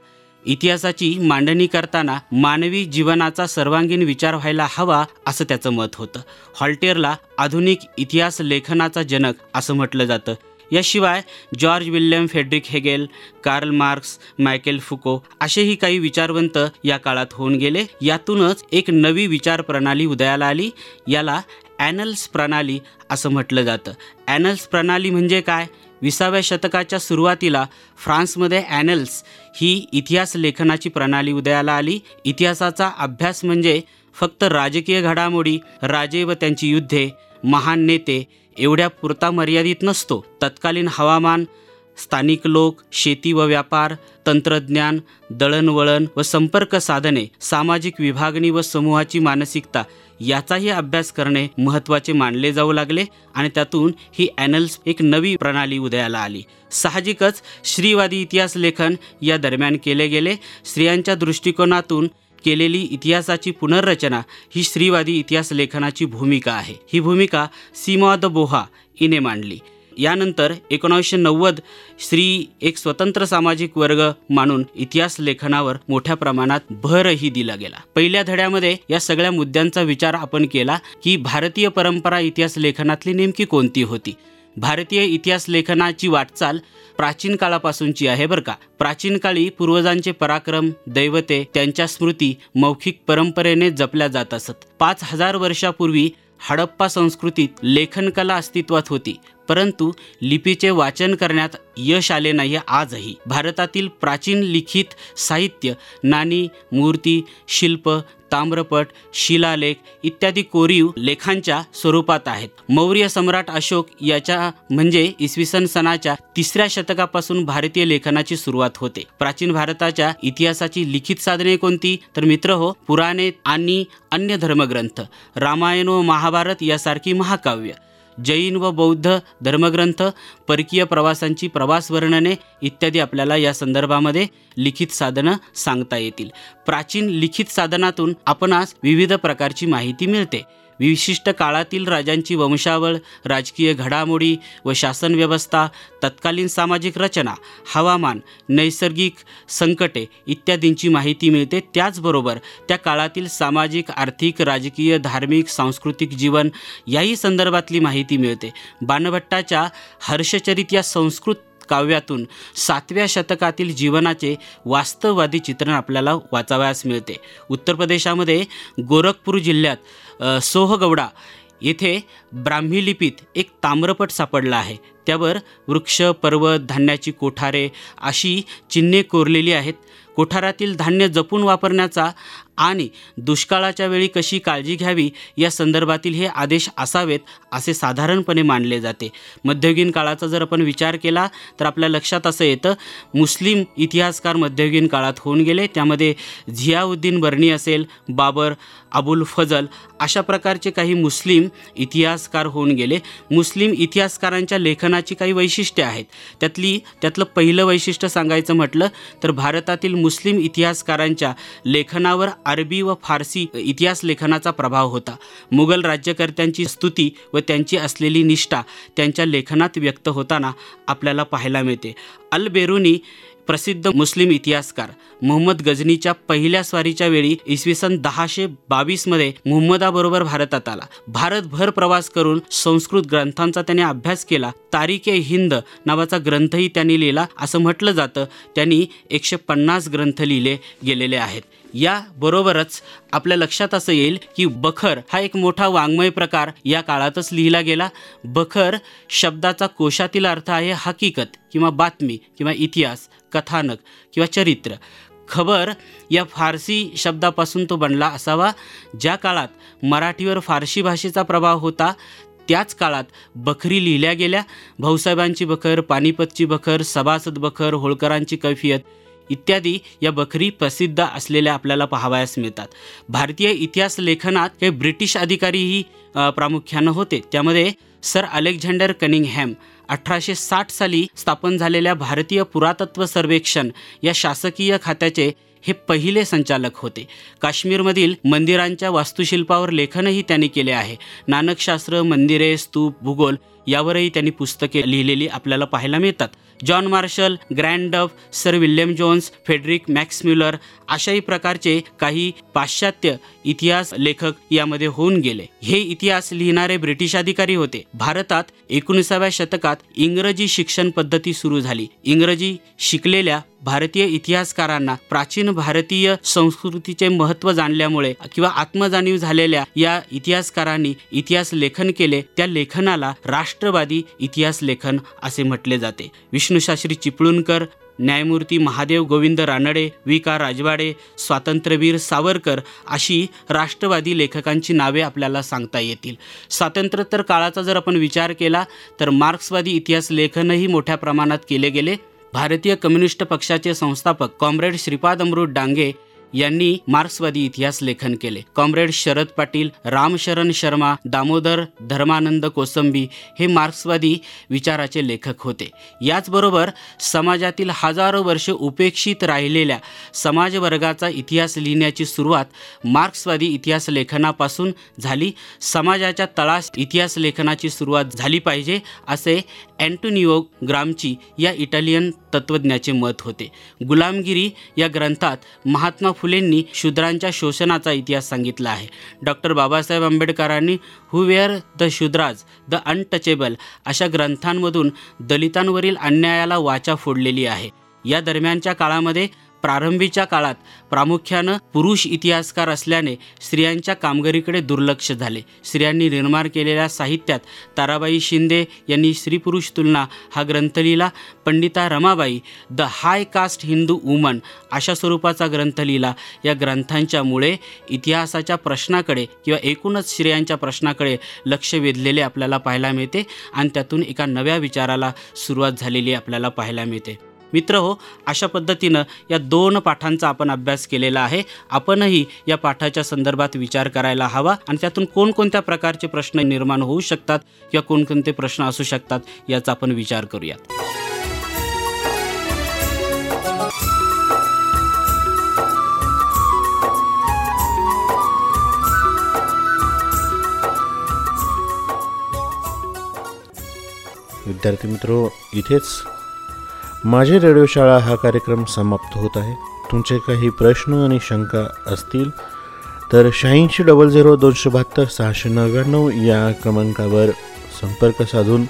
इतिहासाची मांडणी करताना मानवी जीवनाचा सर्वांगीण विचार व्हायला हवा असं त्याचं मत होतं. हॉल्टेरला आधुनिक इतिहास लेखनाचा जनक असं म्हटलं जातं. याशिवाय George William Friedrich Hegel Karl Marx Michel Foucault असेही काही विचारवंत या काळात होऊन गेले. यातूनच एक नवी विचार प्रणाली उदयाला आली. याला ॲनल्स प्रणाली असं म्हटलं जातं. ॲनल्स प्रणाली म्हणजे काय? विसाव्या शतकाच्या सुरुवातीला फ्रान्समध्ये ॲनल्स ही इतिहास लेखनाची प्रणाली उदयाला आली. इतिहासाचा अभ्यास म्हणजे फक्त राजकीय घडामोडी राजे व त्यांची युद्धे महान नेते एवढ्या पुरता मर्यादित नसतो. तत्कालीन हवामान स्थानिक लोक शेती व व्यापार तंत्रज्ञान दळणवळण व संपर्क साधने सामाजिक विभागणी व समूहाची मानसिकता याचाही अभ्यास करणे महत्त्वाचे मानले जाऊ लागले आणि त्यातून ही ॲनल्स एक नवी प्रणाली उदयाला आली. साहजिकच श्रीवादी इतिहास लेखन या दरम्यान केले गेले. स्त्रियांच्या दृष्टिकोनातून केलेली इतिहासाची पुनर्रचना ही स्त्रीवादी इतिहास लेखनाची भूमिका आहे. ही भूमिका सीमा द बोहा हिने मांडली. यानंतर एकोणावीसशे नव्वद स्त्री एक स्वतंत्र सामाजिक वर्ग मानून इतिहास लेखनावर मोठ्या प्रमाणात भरही दिला गेला. पहिल्या धड्यामध्ये या सगळ्या मुद्द्यांचा विचार आपण केला की भारतीय परंपरा इतिहास लेखनातली नेमकी कोणती होती? भारतीय इतिहास लेखनाची वाटचाल प्राचीन काळापासूनची आहे बरं का. प्राचीन काळी पूर्वजांचे पराक्रम दैवते त्यांच्या स्मृती मौखिक परंपरेने जपल्या जात असत. पाच हजार वर्षापूर्वी हडप्पा संस्कृतीत लेखनकला अस्तित्वात होती. परंतु लिपीचे वाचन करण्यात यश आले नाही आजही. भारतातील प्राचीन लिखित साहित्य नाणी मूर्ती शिल्प ताम्रपट शिलालेख इत्यादी कोरीव लेखांच्या स्वरूपात आहेत. मौर्य सम्राट अशोक याच्या म्हणजे इसवी सन सणाच्या तिसऱ्या शतकापासून भारतीय लेखनाची सुरुवात होते. प्राचीन भारताच्या इतिहासाची लिखित साधने कोणती? तर मित्र हो पुराणे आणि अन्य धर्मग्रंथ रामायण व महाभारत यासारखी महाकाव्य. जैन व बौद्ध धर्मग्रंथ परकीय प्रवासांची प्रवास वर्णने इत्यादी आपल्याला या संदर्भामध्ये लिखित साधनं सांगता येतील. प्राचीन लिखित साधनातून आपणास विविध प्रकारची माहिती मिळते. विशिष्ट काळातील राजांची वंशावळ राजकीय घडामोडी व शासन व्यवस्था तत्कालीन सामाजिक रचना हवामान नैसर्गिक संकटे इत्यादींची माहिती मिळते. त्याचबरोबर त्या काळातील सामाजिक आर्थिक राजकीय धार्मिक सांस्कृतिक जीवन याही संदर्भातली माहिती मिळते. बाणभट्टाच्या हर्षचरित या संस्कृत काव्यातून सातव्या शतकातील जीवनाचे वास्तववादी चित्रण आपल्याला वाचावयास मिळते. उत्तर प्रदेशामध्ये गोरखपूर जिल्ह्यात सोहगवडा सोहगौडा येथे ब्राह्मी लिपीत एक ताम्रपट सापडला आहे. त्यावर वृक्ष पर्वत धान्याची कोठारे अशी चिन्हे कोरलेली आहेत. कोठारातील धान्य जपून वापरण्याचा आणि दुष्काळाच्या वेळी कशी काळजी घ्यावी या संदर्भातील हे आदेश असावेत असे साधारणपणे मानले जाते. मध्ययुगीन काळाचा जर आपण विचार केला तर आपल्या लक्षात असं येतं मुस्लिम इतिहासकार मध्ययुगीन काळात होऊन गेले. त्यामध्ये झियाउद्दीन बर्नी असेल बाबर अबुल फजल अशा प्रकारचे काही मुस्लिम इतिहासकार होऊन गेले. मुस्लिम इतिहासकारांच्या लेखनाची काही वैशिष्ट्ये आहेत. त्यातली त्यातलं पहिलं वैशिष्ट्य सांगायचं म्हटलं तर भारतातील मुस्लिम इतिहासकारांच्या लेखनावर अरबी व फारसी इतिहास लेखनाचा प्रभाव होता. मुघल राज्यकर्त्यांची स्तुती व त्यांची असलेली निष्ठा त्यांच्या लेखनात व्यक्त होताना आपल्याला पाहायला मिळते. अल बेरुनी प्रसिद्ध मुस्लिम इतिहासकार मोहम्मद गझनीच्या पहिल्या स्वारीच्या वेळी इसवी सन दहाशे बावीसमध्ये मोहम्मदाबरोबर भारतात आला. भारतभर प्रवास करून संस्कृत ग्रंथांचा त्याने अभ्यास केला. तारिके हिंद नावाचा ग्रंथही त्यांनी लिहिला. असं म्हटलं जातं. त्यांनी एकशे पन्नास ग्रंथ लिहिले गेलेले आहेत. या बरोबरच आपल्या लक्षात असं येईल की बखर हा एक मोठा वाङ्मय प्रकार या काळातच लिहिला गेला. बखर शब्दाचा कोशातील अर्थ आहे हकीकत किंवा बातमी किंवा इतिहास कथानक किंवा चरित्र. खबर या फारसी शब्दापासून तो बनला असावा. ज्या काळात मराठीवर फारसी भाषेचा प्रभाव होता त्याच काळात बखरी लिहिल्या गेल्या. भाऊसाहेबांची बखर पानिपतची बखर सभासद बखर होळकरांची कैफियत इत्यादी या बखरी प्रसिद्ध असलेल्या आपल्याला पाहावयास मिळतात. भारतीय इतिहास लेखनात हे ब्रिटिश अधिकारीही प्रामुख्यानं होते. त्यामध्ये सर अलेक्झांडर कनिंगहॅम अठराशे साठ साली स्थापन झालेल्या भारतीय पुरातत्व सर्वेक्षण या शासकीय खात्याचे हे पहिले संचालक होते. काश्मीरमधील मंदिरांच्या वास्तुशिल्पावर लेखनही त्यांनी केले आहे. नानकशास्त्र मंदिरे स्तूप भूगोल यावरही त्यांनी पुस्तके लिहिलेली आपल्याला पाहायला मिळतात. John Marshall Grant Duff sir William Jones Friedrich Max Muller अशाही प्रकारचे काही पाश्चात्य इतिहास लेखक यामध्ये होऊन गेले. हे इतिहास लिहिणारे ब्रिटिश अधिकारी होते. भारतात एकोणीसाव्या शतकात इंग्रजी शिक्षण पद्धती सुरू झाली. इंग्रजी शिकलेल्या भारतीय इतिहासकारांना प्राचीन भारतीय संस्कृतीचे महत्त्व जाणल्यामुळे किंवा आत्मजाणीव झालेल्या या इतिहासकारांनी इतिहास लेखन केले त्या लेखनाला राष्ट्रवादी इतिहास लेखन असे म्हटले जाते. विष्णूशास्त्री चिपळूणकर न्यायमूर्ती महादेव गोविंद रानडे वि का. राजवाडे स्वातंत्र्यवीर सावरकर अशी राष्ट्रवादी लेखकांची नावे आपल्याला सांगता येतील. स्वातंत्र्योत्तर काळाचा जर आपण विचार केला तर मार्क्सवादी इतिहास लेखनही मोठ्या प्रमाणात केले गेले. भारतीय कम्युनिस्ट पक्षाचे संस्थापक कॉम्रेड श्रीपाद अमृत डांगे यांनी मार्क्सवादी इतिहास लेखन केले. कॉम्रेड शरद पाटील रामशरण शर्मा दामोदर धर्मानंद कोसंबी हे मार्क्सवादी विचाराचे लेखक होते. याचबरोबर समाजातील हजारो वर्ष उपेक्षित राहिलेल्या समाजवर्गाचा इतिहास लिहिण्याची सुरुवात मार्क्सवादी इतिहास लेखनापासून झाली. समाजाच्या तळास इतिहास लेखनाची सुरुवात झाली पाहिजे असे अँटोनिओ ग्रामची या इटालियन तत्त्वज्ञाचे मत होते. गुलामगिरी या ग्रंथात महात्मा फुलेंनी शूद्रांच्या शोषणाचा इतिहास सांगितला आहे. डॉक्टर बाबासाहेब आंबेडकरांनी who were the Shudras the untouchable अशा ग्रंथांमधून दलितांवरील अन्यायाला वाचा फोडलेली आहे. या दरम्यानच्या काळामध्ये प्रारंभीच्या काळात प्रामुख्यानं पुरुष इतिहासकार असल्याने स्त्रियांच्या कामगिरीकडे दुर्लक्ष झाले. स्त्रियांनी निर्माण केलेल्या साहित्यात ताराबाई शिंदे यांनी स्त्री पुरुष तुलना हा ग्रंथ लिहिला. Pandita Ramabai the high caste Hindu woman अशा स्वरूपाचा ग्रंथ लिहिला. या ग्रंथांच्यामुळे इतिहासाच्या प्रश्नाकडे किंवा एकूणच स्त्रियांच्या प्रश्नाकडे लक्ष वेधलेले आपल्याला पाहायला मिळते आणि त्यातून एका नव्या विचाराला सुरुवात झालेली आपल्याला पाहायला मिळते. मित्र हो अशा पद्धतीनं या दोन पाठांचा आपण अभ्यास केलेला आहे. आपणही या पाठाच्या संदर्भात विचार करायला हवा आणि त्यातून कोणकोणत्या प्रकारचे प्रश्न निर्माण होऊ शकतात किंवा कोणकोणते प्रश्न असू शकतात याचा आपण विचार करूयात. विद्यार्थी मित्र इथेच माझी रेडिओ शाळा हा कार्यक्रम समाप्त होत आहे. तुमचे काही प्रश्न आणि शंका असतील तर शहाऐंशी डबल झिरो दोनशे बहात्तर सहाशे नव्याण्णव या क्रमांकावर संपर्क साधून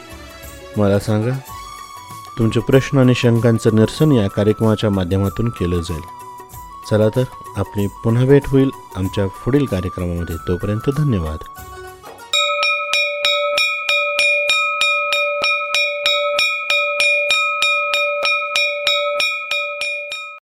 मला सांगा. तुमचे प्रश्न आणि शंकांचं निरसन या कार्यक्रमाच्या माध्यमातून केलं जाईल. चला तर आपली पुन्हा भेट होईल आमच्या पुढील कार्यक्रमामध्ये. तोपर्यंत धन्यवाद.